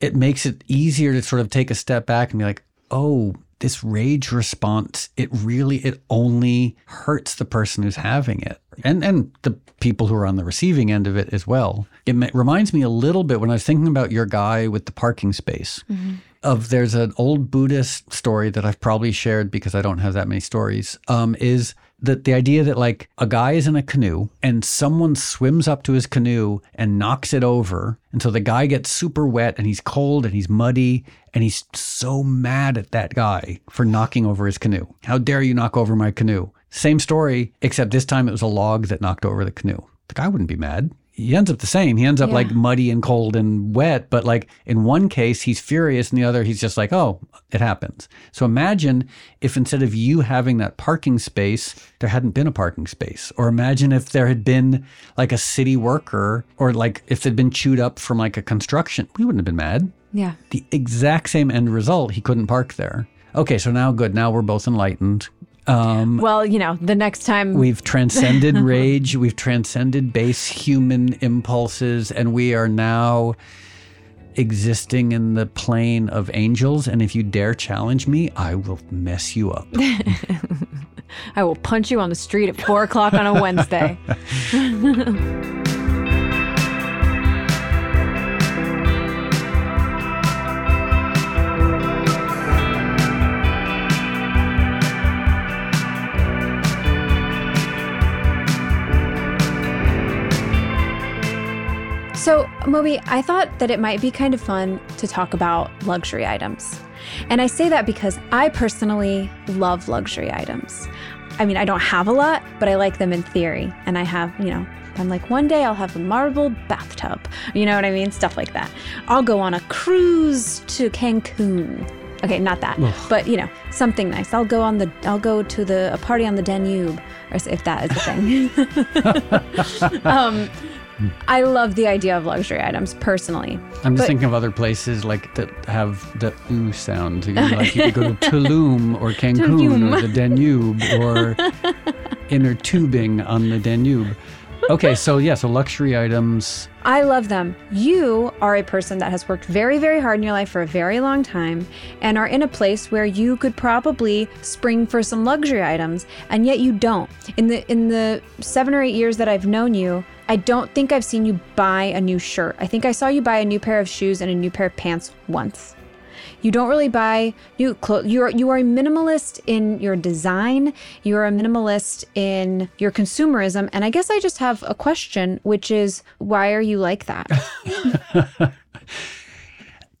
it makes it easier to sort of take a step back and be like, "Oh, this rage response, it really it only hurts the person who's having it." And and the people who are on the receiving end of it as well. It reminds me a little bit when I was thinking about your guy with the parking space. Mm-hmm of there's an old Buddhist story that I've probably shared because I don't have that many stories. Um, is that the idea that like a guy is in a canoe and someone swims up to his canoe and knocks it over, and so the guy gets super wet and he's cold and he's muddy and he's so mad at that guy for knocking over his canoe. How dare you knock over my canoe? Same story, except this time it was a log that knocked over the canoe. The guy wouldn't be mad he ends up the same. He ends up yeah. like muddy and cold and wet, but like in one case he's furious, and the other he's just like, oh, it happens. So imagine if instead of you having that parking space, there hadn't been a parking space, or imagine if there had been like a city worker, or like if they'd been chewed up from like a construction, we wouldn't have been mad. Yeah. The exact same end result. He couldn't park there. Okay, so now good. Now we're both enlightened. Um, well, you know, the next time we've transcended rage, we've transcended base human impulses, and we are now existing in the plane of angels. And if you dare challenge me, I will mess you up. I will punch you on the street at four o'clock on a Wednesday. So, Moby, I thought that it might be kind of fun to talk about luxury items. And I say that because I personally love luxury items. I mean, I don't have a lot, but I like them in theory. And I have, you know, I'm like, one day I'll have a marble bathtub. You know what I mean? Stuff like that. I'll go on a cruise to Cancun. Okay, not that, Ugh. but you know, something nice. I'll go on the, I'll go to the a party on the Danube, or if that is a thing. um, I love the idea of luxury items personally. I'm just but, thinking of other places like that have the ooh sound. You know, like you could go to Tulum or Cancun or the Danube or inner tubing on the Danube. Okay, so yeah, so luxury items. I love them. You are a person that has worked very, very hard in your life for a very long time and are in a place where you could probably spring for some luxury items, and yet you don't. In the in the seven or eight years that I've known you, I don't think I've seen you buy a new shirt. I think I saw you buy a new pair of shoes and a new pair of pants once. You don't really buy new clothes. You are you are a minimalist in your design. You are a minimalist in your consumerism. And I guess I just have a question, which is why are you like that?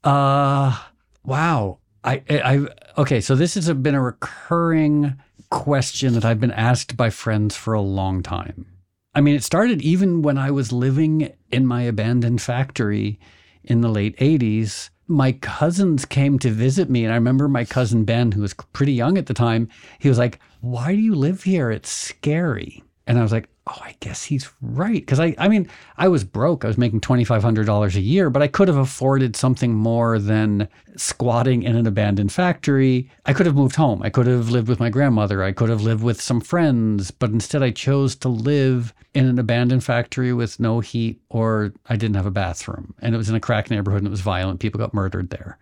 uh wow. I I okay, so this has been a recurring question that I've been asked by friends for a long time. I mean, it started even when I was living in my abandoned factory in the late 80s. My cousins came to visit me, and I remember my cousin Ben, who was pretty young at the time, he was like, Why do you live here? It's scary. And I was like, oh, I guess he's right. Because I, I mean, I was broke. I was making $2,500 a year, but I could have afforded something more than squatting in an abandoned factory. I could have moved home. I could have lived with my grandmother. I could have lived with some friends, but instead I chose to live in an abandoned factory with no heat or I didn't have a bathroom. And it was in a crack neighborhood and it was violent. People got murdered there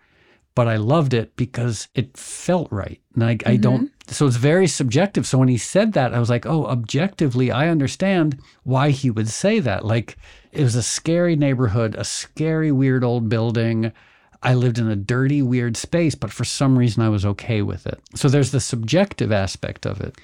but I loved it because it felt right. And I, mm-hmm. I don't, so it's very subjective. So when he said that, I was like, oh, objectively, I understand why he would say that. Like it was a scary neighborhood, a scary, weird old building. I lived in a dirty, weird space, but for some reason I was okay with it. So there's the subjective aspect of it.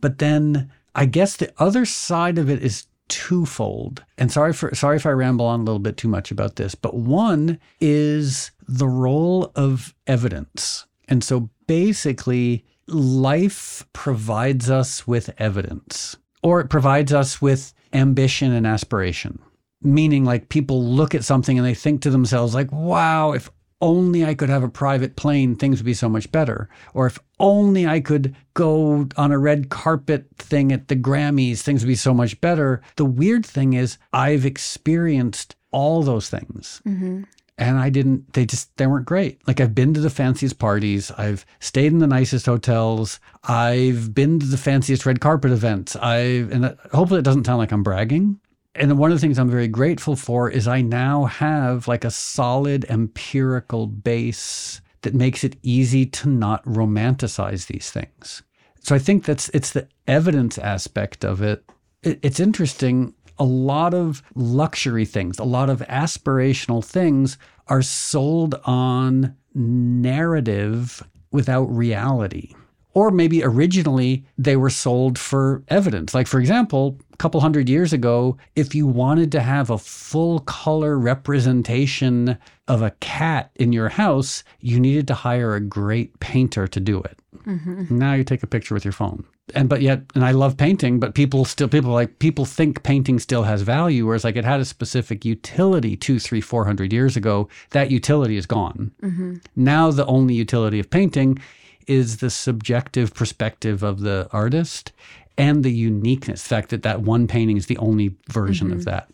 But then I guess the other side of it is twofold. And sorry for sorry if I ramble on a little bit too much about this, but one is the role of evidence. And so basically life provides us with evidence or it provides us with ambition and aspiration. Meaning, like people look at something and they think to themselves, like, wow, if only I could have a private plane, things would be so much better. Or if only I could go on a red carpet thing at the Grammys, things would be so much better. The weird thing is, I've experienced all those things. Mm-hmm. And I didn't, they just, they weren't great. Like I've been to the fanciest parties. I've stayed in the nicest hotels. I've been to the fanciest red carpet events. I've, and uh, hopefully it doesn't sound like I'm bragging. And one of the things I'm very grateful for is I now have like a solid empirical base that makes it easy to not romanticize these things. So I think that's it's the evidence aspect of it. it. It's interesting. A lot of luxury things, a lot of aspirational things are sold on narrative without reality. Or maybe originally they were sold for evidence. Like, for example, a couple hundred years ago, if you wanted to have a full color representation of a cat in your house, you needed to hire a great painter to do it. Mm-hmm. Now you take a picture with your phone. And but yet, and I love painting, but people still people like people think painting still has value, whereas like it had a specific utility two, three, four hundred years ago. That utility is gone. Mm-hmm. Now the only utility of painting is the subjective perspective of the artist and the uniqueness, the fact that that one painting is the only version of mm-hmm. that.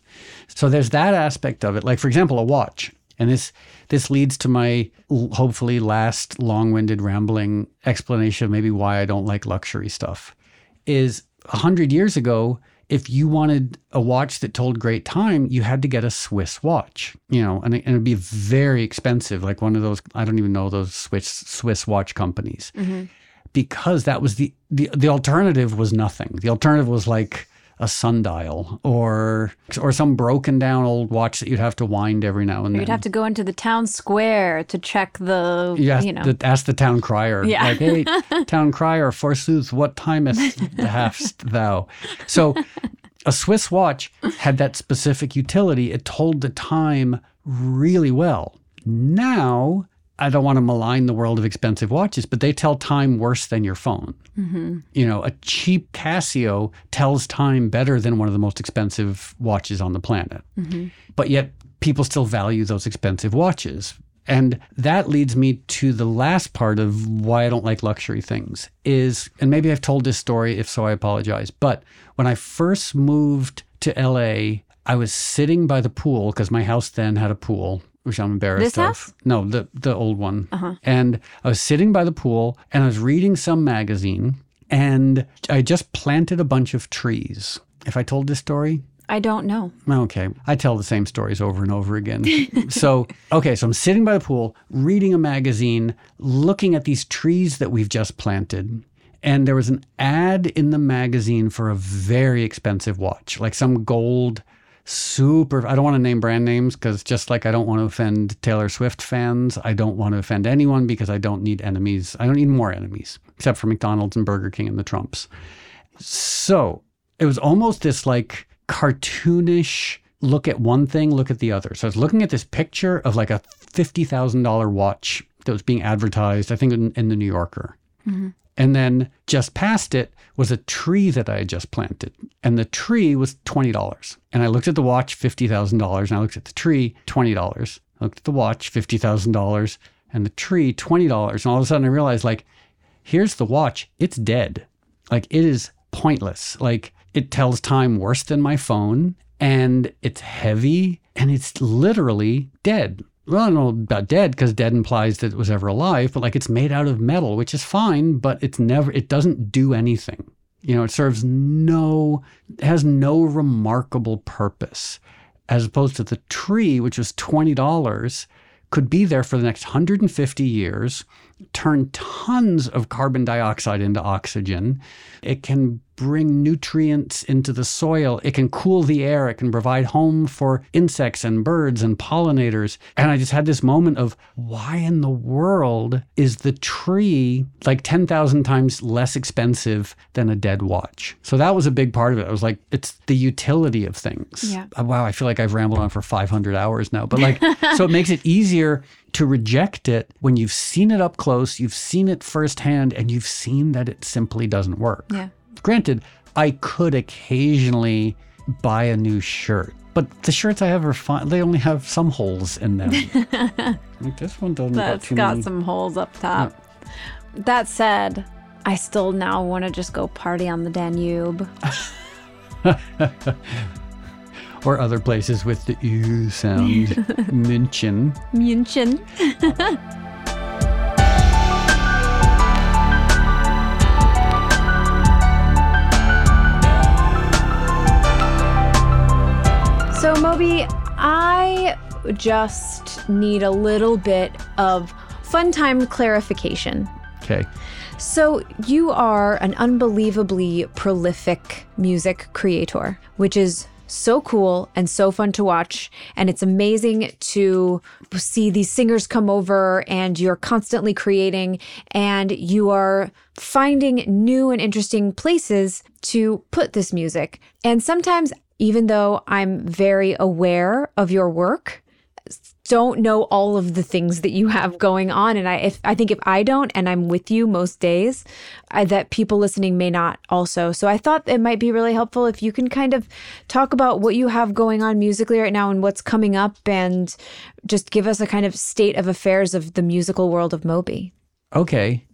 So there's that aspect of it. Like for example, a watch. And this this leads to my hopefully last long-winded rambling explanation of maybe why I don't like luxury stuff. Is a hundred years ago, if you wanted a watch that told great time, you had to get a Swiss watch, you know, and, it, it'd be very expensive, like one of those I don't even know those Swiss Swiss watch companies, mm-hmm. because that was the the the alternative was nothing. The alternative was like a sundial or or some broken down old watch that you'd have to wind every now and then. You'd have to go into the town square to check the, You, ask, you know. the, ask the town crier. Yeah. Like, hey, town crier, forsooth, what timest hast thou? So a Swiss watch had that specific utility. It told the time really well. Now, I don't want to malign the world of expensive watches, but they tell time worse than your phone. Mm-hmm. You know, a cheap Casio tells time better than one of the most expensive watches on the planet. Mm-hmm. But yet, people still value those expensive watches. And that leads me to the last part of why I don't like luxury things is, and maybe I've told this story, if so, I apologize. But when I first moved to LA, I was sitting by the pool because my house then had a pool, which I'm embarrassed This of. house? No, the the old one. Uh-huh. And I was sitting by the pool and I was reading some magazine and I just planted a bunch of trees. If I told this story, I don't know. Okay. I tell the same stories over and over again. so, okay, so I'm sitting by the pool, reading a magazine, looking at these trees that we've just planted. And there was an ad in the magazine for a very expensive watch, like some gold, super. I don't want to name brand names because just like I don't want to offend Taylor Swift fans, I don't want to offend anyone because I don't need enemies. I don't need more enemies, except for McDonald's and Burger King and the Trumps. So it was almost this like cartoonish look at one thing, look at the other. So I was looking at this picture of like a $50,000 watch that was being advertised, I think in, in the New Yorker. Mm-hmm. And then just past it was a tree that I had just planted. And the tree was $20. And I looked at the watch, $50,000. And I looked at the tree, $20. I looked at the watch, $50,000. And the tree, $20. And all of a sudden I realized, like, here's the watch. It's dead. Like, it is pointless. Like, it tells time worse than my phone. And it's heavy. And it's literally dead well, I don't know about dead because dead implies that it was ever alive, but like it's made out of metal, which is fine, but it's never, it doesn't do anything. You know, it serves no, it has no remarkable purpose as opposed to the tree, which was $20, could be there for the next 150 years, turn tons of carbon dioxide into oxygen. It can bring nutrients into the soil. It can cool the air. It can provide home for insects and birds and pollinators. And I just had this moment of why in the world is the tree like 10,000 times less expensive than a dead watch? So that was a big part of it. I was like, it's the utility of things. Yeah. Uh, Wow, I feel like I've rambled on for 500 hours now. But like, so it makes it easier to reject it when you've seen it up close, you've seen it firsthand, and you've seen that it simply doesn't work. Yeah. Granted, I could occasionally buy a new shirt. But the shirts I have are fine. They only have some holes in them. like this one doesn't got That's too got many. some holes up top. That said, I still now want to just go party on the Danube. or other places with the U sound. München. München. So, Moby, I just need a little bit of fun time clarification. Okay. So, you are an unbelievably prolific music creator, which is so cool and so fun to watch. And it's amazing to see these singers come over and you're constantly creating and you are finding new and interesting places to put this music. And sometimes, even though I'm very aware of your work, don't know all of the things that you have going on. And i if i think if i don't and i'm with you most days I, that people listening may not also. So i thought it might be really helpful if you can kind of talk about what you have going on musically right now and what's coming up and just give us a kind of state of affairs of the musical world of moby. Okay.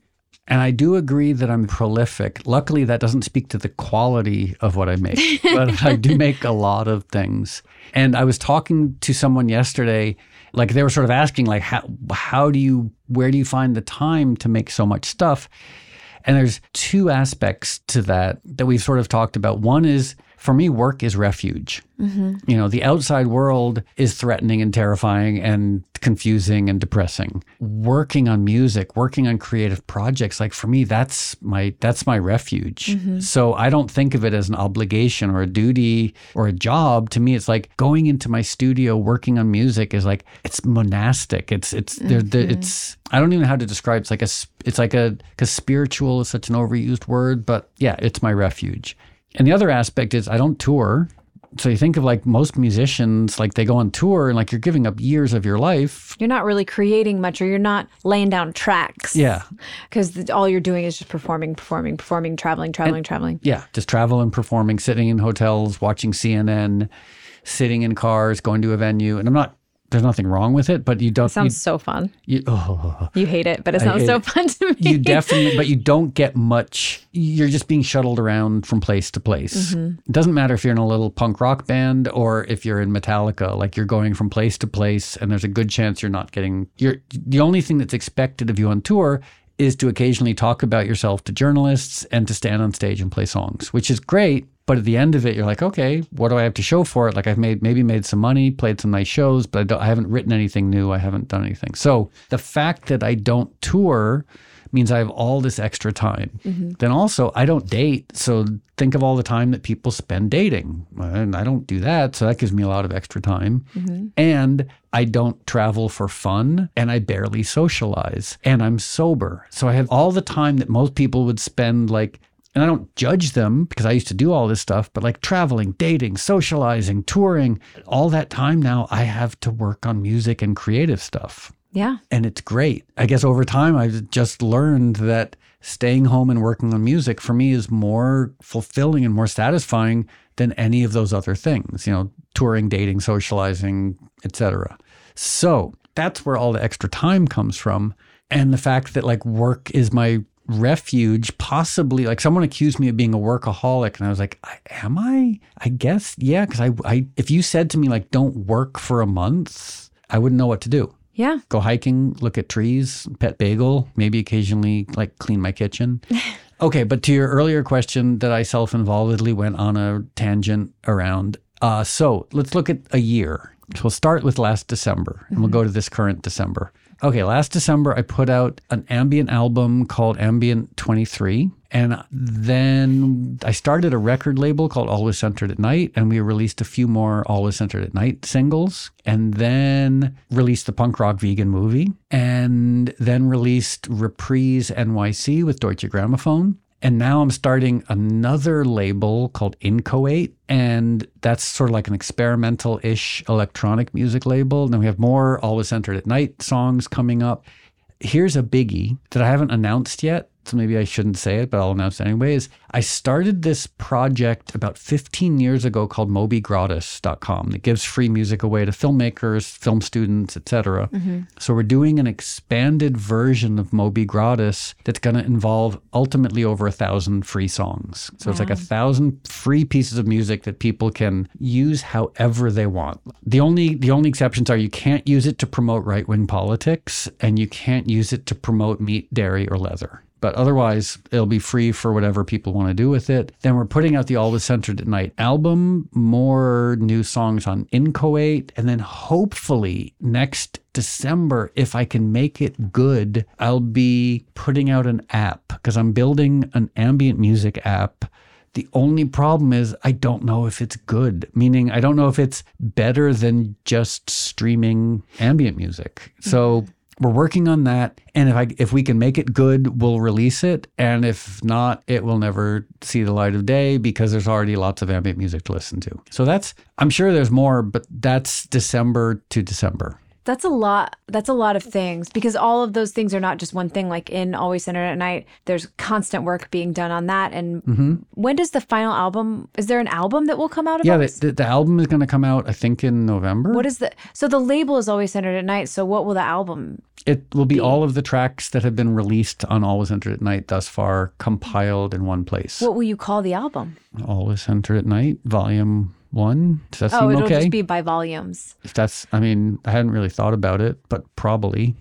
And I do agree that I'm prolific. Luckily, that doesn't speak to the quality of what I make, but I do make a lot of things. And I was talking to someone yesterday, like they were sort of asking, like, how, how do you, where do you find the time to make so much stuff? And there's two aspects to that that we've sort of talked about. One is for me, work is refuge. Mm-hmm. You know, the outside world is threatening and terrifying and confusing and depressing. Working on music, working on creative projects, like for me, that's my that's my refuge. Mm-hmm. So I don't think of it as an obligation or a duty or a job. To me, it's like going into my studio, working on music is like it's monastic. It's it's there. there mm-hmm. it's I don't even know how to describe. It's like a it's like a because spiritual is such an overused word, but yeah, it's my refuge. And the other aspect is I don't tour. So you think of like most musicians, like they go on tour and like you're giving up years of your life. you're not really creating much or you're not laying down tracks Yeah. because all you're doing is just performing performing performing traveling traveling traveling Yeah. Just travel and performing, sitting in hotels, watching CNN, sitting in cars, going to a venue. And I'm not, there's nothing wrong with it, but you don't, It sounds so fun you, you, oh, You hate it, but it sounds hate so it. fun to me. you definitely, but you don't get much. You're just being shuttled around from place to place. It doesn't matter if you're in a little punk rock band or if you're in Metallica. Like you're going from place to place, and there's a good chance you're not getting. You're the only thing that's expected of you on tour is to occasionally talk about yourself to journalists and to stand on stage and play songs, which is great. But at the end of it, you're like, okay, what do I have to show for it? Like I've made maybe made some money, played some nice shows, but I, don't, I haven't written anything new. I haven't done anything. So the fact that I don't tour means I have all this extra time. Mm-hmm. Then also, I don't date. So think of all the time that people spend dating. And I don't do that. So that gives me a lot of extra time. Mm-hmm. And I don't travel for fun and I barely socialize and I'm sober. So I have all the time that most people would spend like and I don't judge them because I used to do all this stuff, but like traveling, dating, socializing, touring, all that time now I have to work on music and creative stuff yeah. and it's great. I guess over time, I've just learned that staying home and working on music for me is more fulfilling and more satisfying than any of those other things. You know, touring, dating, socializing, etc. So that's where all the extra time comes from, and the fact that like work is my refuge possibly like someone accused me of being a workaholic and i was like I, am i i guess yeah because I, I if you said to me like don't work for a month i wouldn't know what to do Yeah. go hiking, look at trees, pet bagel, maybe occasionally like clean my kitchen. okay, but to your earlier question that I self involvedly went on a tangent around. Uh, so let's look at a year. So we'll start with last December and we'll go to this current December. Okay, last December I put out an ambient album called Ambient 23. And then I started a record label called Always Centered at Night, and we released a few more Always Centered at Night singles, and then released the punk rock vegan movie, and then released Reprise NYC with Deutsche Grammophon. And now I'm starting another label called Inchoate, and that's sort of like an experimental ish electronic music label. And then we have more Always Centered at Night songs coming up. Here's a biggie that I haven't announced yet, so maybe I shouldn't say it, but I'll announce it anyway, is I started this project about 15 years ago called mobygratis.com that gives free music away to filmmakers, film students, etc. Mm-hmm. So we're doing an expanded version of Moby Gratis that's going to involve ultimately over a thousand free songs. So it's like a thousand free pieces of music that people can use however they want. The only the only exceptions are you can't use it to promote right wing politics and you can't use it to promote meat, dairy, or leather. But otherwise, it'll be free for whatever people want to do with it. Then we're putting out the Always Centered at Night album, more new songs on Inchoate, and then hopefully next December, if I can make it good, I'll be putting out an app because I'm building an ambient music app. The only problem is I don't know if it's good, meaning I don't know if it's better than just streaming ambient music. So we're working on that and if i if we can make it good we'll release it and if not it will never see the light of day because there's already lots of ambient music to listen to so that's i'm sure there's more but that's december to december That's a lot. That's a lot of things because all of those things are not just one thing. Like in Always Centered at Night, there's constant work being done on that. And mm-hmm. when does the final album? Is there an album that will come out of yeah the, the album is going to come out i think in november what is the so the label is Always Centered at Night. So what will the album? It will be mm. all of the tracks that have been released on always centered at night thus far compiled in one place. What will you call the album? always centered at night volume one. Does that Oh, seem it'll okay? just be by volumes. if that's i mean i hadn't really thought about it but probably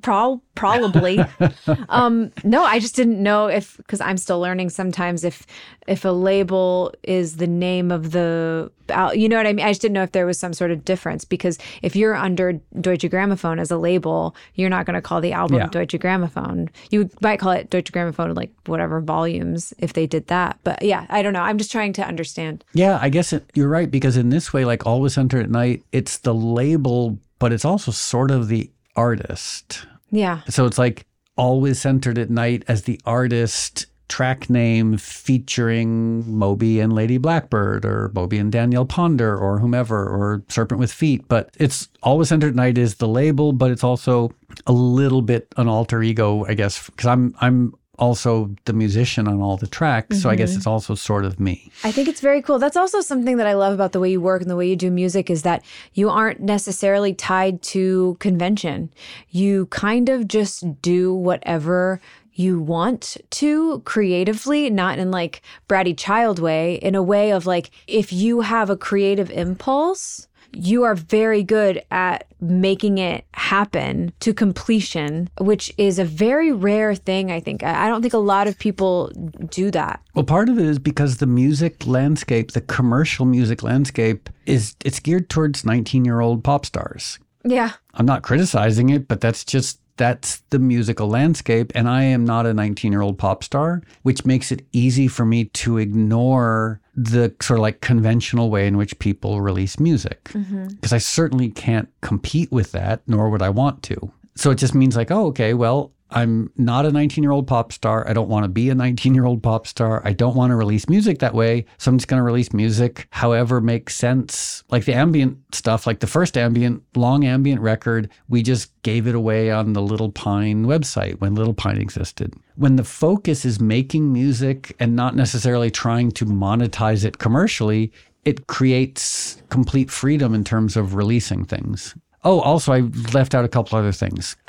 Pro- probably. um, no, I just didn't know if because I'm still learning sometimes if if a label is the name of the you know what I mean. I just didn't know if there was some sort of difference because if you're under Deutsche Grammophon as a label, you're not going to call the album Yeah. Deutsche Grammophon. You might call it Deutsche Grammophon like whatever volumes if they did that. But yeah, I don't know. I'm just trying to understand. Yeah, I guess it, you're right because in this way, like Always Centered at Night, it's the label, but it's also sort of the artist. Yeah. So it's like Always Centered at Night as the artist track name featuring Moby and Lady Blackbird or Moby and Danielle Ponder or whomever or Serpent with Feet. But it's Always Centered at Night is the label, but it's also a little bit an alter ego, I guess, because I'm I'm also the musician on all the tracks. So I guess mm-hmm. it's also sort of me. I think it's very cool. That's also something that I love about the way you work and the way you do music is that you aren't necessarily tied to convention. You kind of just do whatever you want to creatively, not in like bratty child way, in a way of like if you have a creative impulse, you are very good at making it happen to completion, which is a very rare thing, I think. I don't think a lot of people do that. Well, part of it is because the music landscape, the commercial music landscape, is it's geared towards 19 year old pop stars. Yeah. I'm not criticizing it, but that's just that's the musical landscape. And I am not a 19 year old pop star, which makes it easy for me to ignore the sort of like conventional way in which people release music. Mm-hmm. Because I certainly can't compete with that, nor would I want to. So it just means like, oh, okay, well, I'm not a 19 year old pop star. I don't want to be a 19 year old pop star. I don't want to release music that way. So I'm just going to release music however makes sense. Like the ambient stuff, like the first ambient, long ambient record, we just gave it away on the Little Pine website when Little Pine existed. When the focus is making music and not necessarily trying to monetize it commercially, it creates complete freedom in terms of releasing things. Oh, also, I left out a couple other things.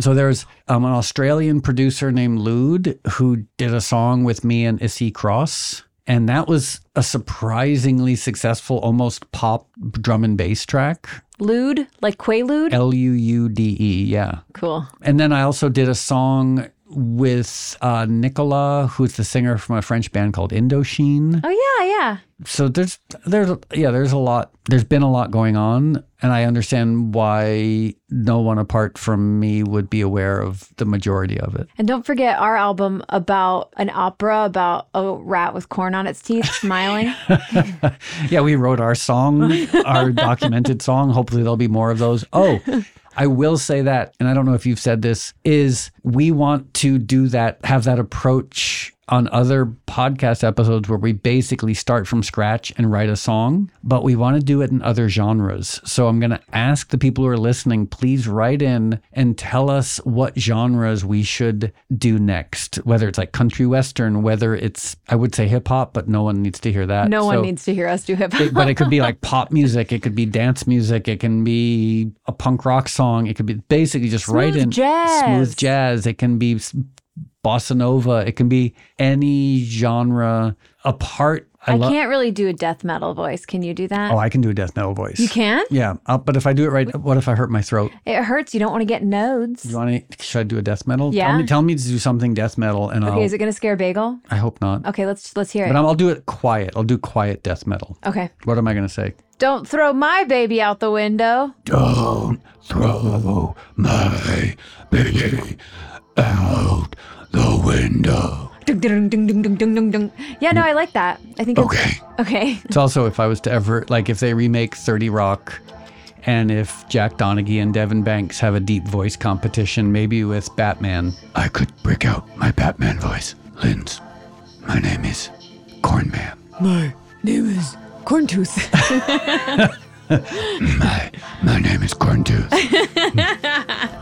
So there's um, an Australian producer named Luude who did a song with me and Issey Cross. And that was a surprisingly successful, almost pop drum and bass track. Luude, like Quaalude? L U U D E, yeah. cool. And then I also did a song with uh, Nicola, who's the singer from a French band called Indochine. Oh yeah, yeah. So there's there's yeah there's a lot there's been a lot going on, and I understand why no one apart from me would be aware of the majority of it. And don't forget our album about an opera about a rat with corn on its teeth smiling. Yeah, we wrote our song, our documented song. Hopefully, there'll be more of those. Oh, I will say that, and I don't know if you've said this, is we want to do that, have that approach on other podcast episodes where we basically start from scratch and write a song, but we want to do it in other genres. So I'm going to ask the people who are listening, please write in and tell us what genres we should do next, whether it's like country western, whether it's, I would say hip hop, but no one needs to hear that. No So- one needs to hear us do hip hop. but it could be like pop music, it could be dance music, it can be a punk rock song, it could be basically just write Smooth in jazz. smooth jazz, it can be bossa nova, it can be any genre apart. I love. can't really do a death metal voice. Can you do that? Oh, I can do a death metal voice. you can? Yeah, uh, but if I do it right, what if I hurt my throat? It hurts. You don't want to get nodes. You want to? Should I do a death metal? Yeah. Tell me, tell me to do something death metal, and Okay, I'll. is it gonna scare Bagel? I hope not. Okay, let's let's hear it. But I'm, I'll do it quiet. I'll do quiet death metal. okay. What am I going to say? Don't throw my baby out the window. Don't throw my baby out the window. Ding, ding, ding, ding, ding, ding, ding, ding. Yeah, no, I like that. I think. Okay. It's, okay. It's also if I was to ever like if they remake 30 Rock and if Jack Donaghy and Devon Banks have a deep voice competition, maybe with Batman. I could break out my Batman voice. Linz, my name is Cornman. My name is Corntooth. My my name is Corntooth.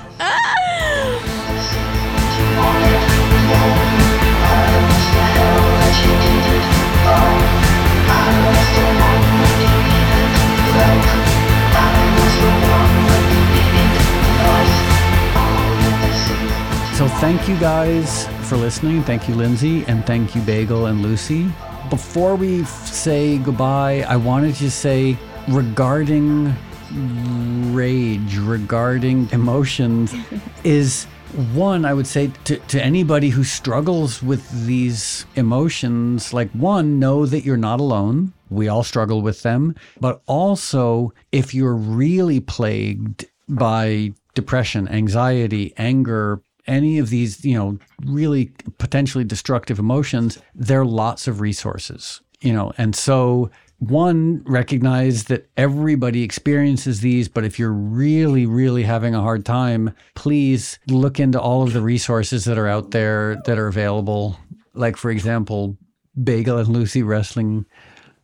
So thank you guys for listening. Thank you, Lindsay, and thank you, Bagel and Lucy. Before we f- say goodbye, I wanted to say regarding rage, regarding emotions, is one, I would say to, to anybody who struggles with these emotions, like one, know that you're not alone. We all struggle with them. But also, if you're really plagued by depression, anxiety, anger, any of these, you know, really potentially destructive emotions, there are lots of resources, you know, and so one, recognize that everybody experiences these, but if you're really, really having a hard time, please look into all of the resources that are out there that are available. Like, for example, Bagel and Lucy wrestling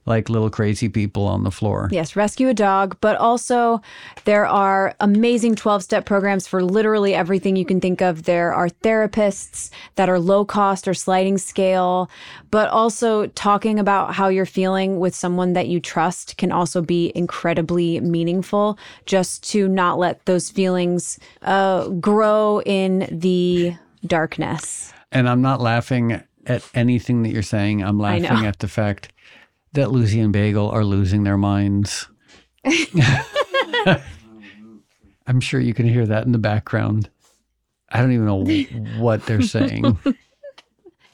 like little crazy people on the floor. Yes, rescue a dog, but also there are amazing 12 step programs for literally everything you can think of. There are therapists that are low cost or sliding scale, but also talking about how you're feeling with someone that you trust can also be incredibly meaningful just to not let those feelings uh, grow in the darkness. And I'm not laughing at anything that you're saying. I'm laughing at the fact that Lucy and Bagel are losing their minds. I'm sure you can hear that in the background. I don't even know what they're saying.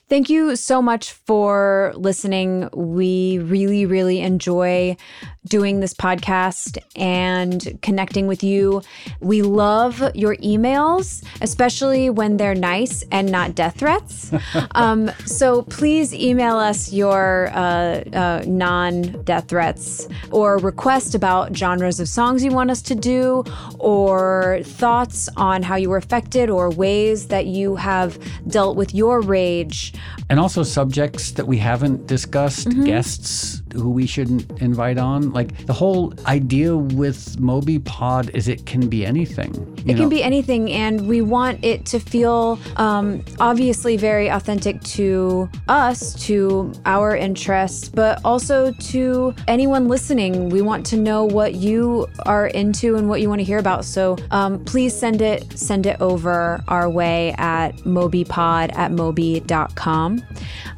Thank you so much for listening. We really, really enjoy doing this podcast and connecting with you. We love your emails, especially when they're nice and not death threats. um, so please email us your uh, uh, non death threats or request about genres of songs you want us to do or thoughts on how you were affected or ways that you have dealt with your rage. And also subjects that we haven't discussed, Mm-hmm. guests who we shouldn't invite on. Like the whole idea with Moby Pod is it can be anything. you It know? can be anything, and we want it to feel um, obviously very authentic to us, to our interests, but also to anyone listening. We want to know what you are into and what you want to hear about. So um, please send it send it over our way at mobypod at moby.com.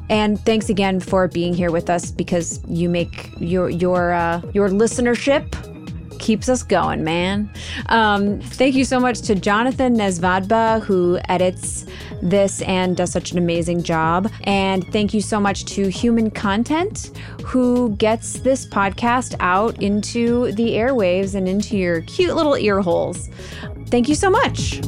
And thanks again for being here with us because you make your your uh, your listenership keeps us going, man. Um, thank you so much to Jonathan Nesvadba, who edits this and does such an amazing job. And thank you so much to Human Content, who gets this podcast out into the airwaves and into your cute little ear holes. Thank you so much.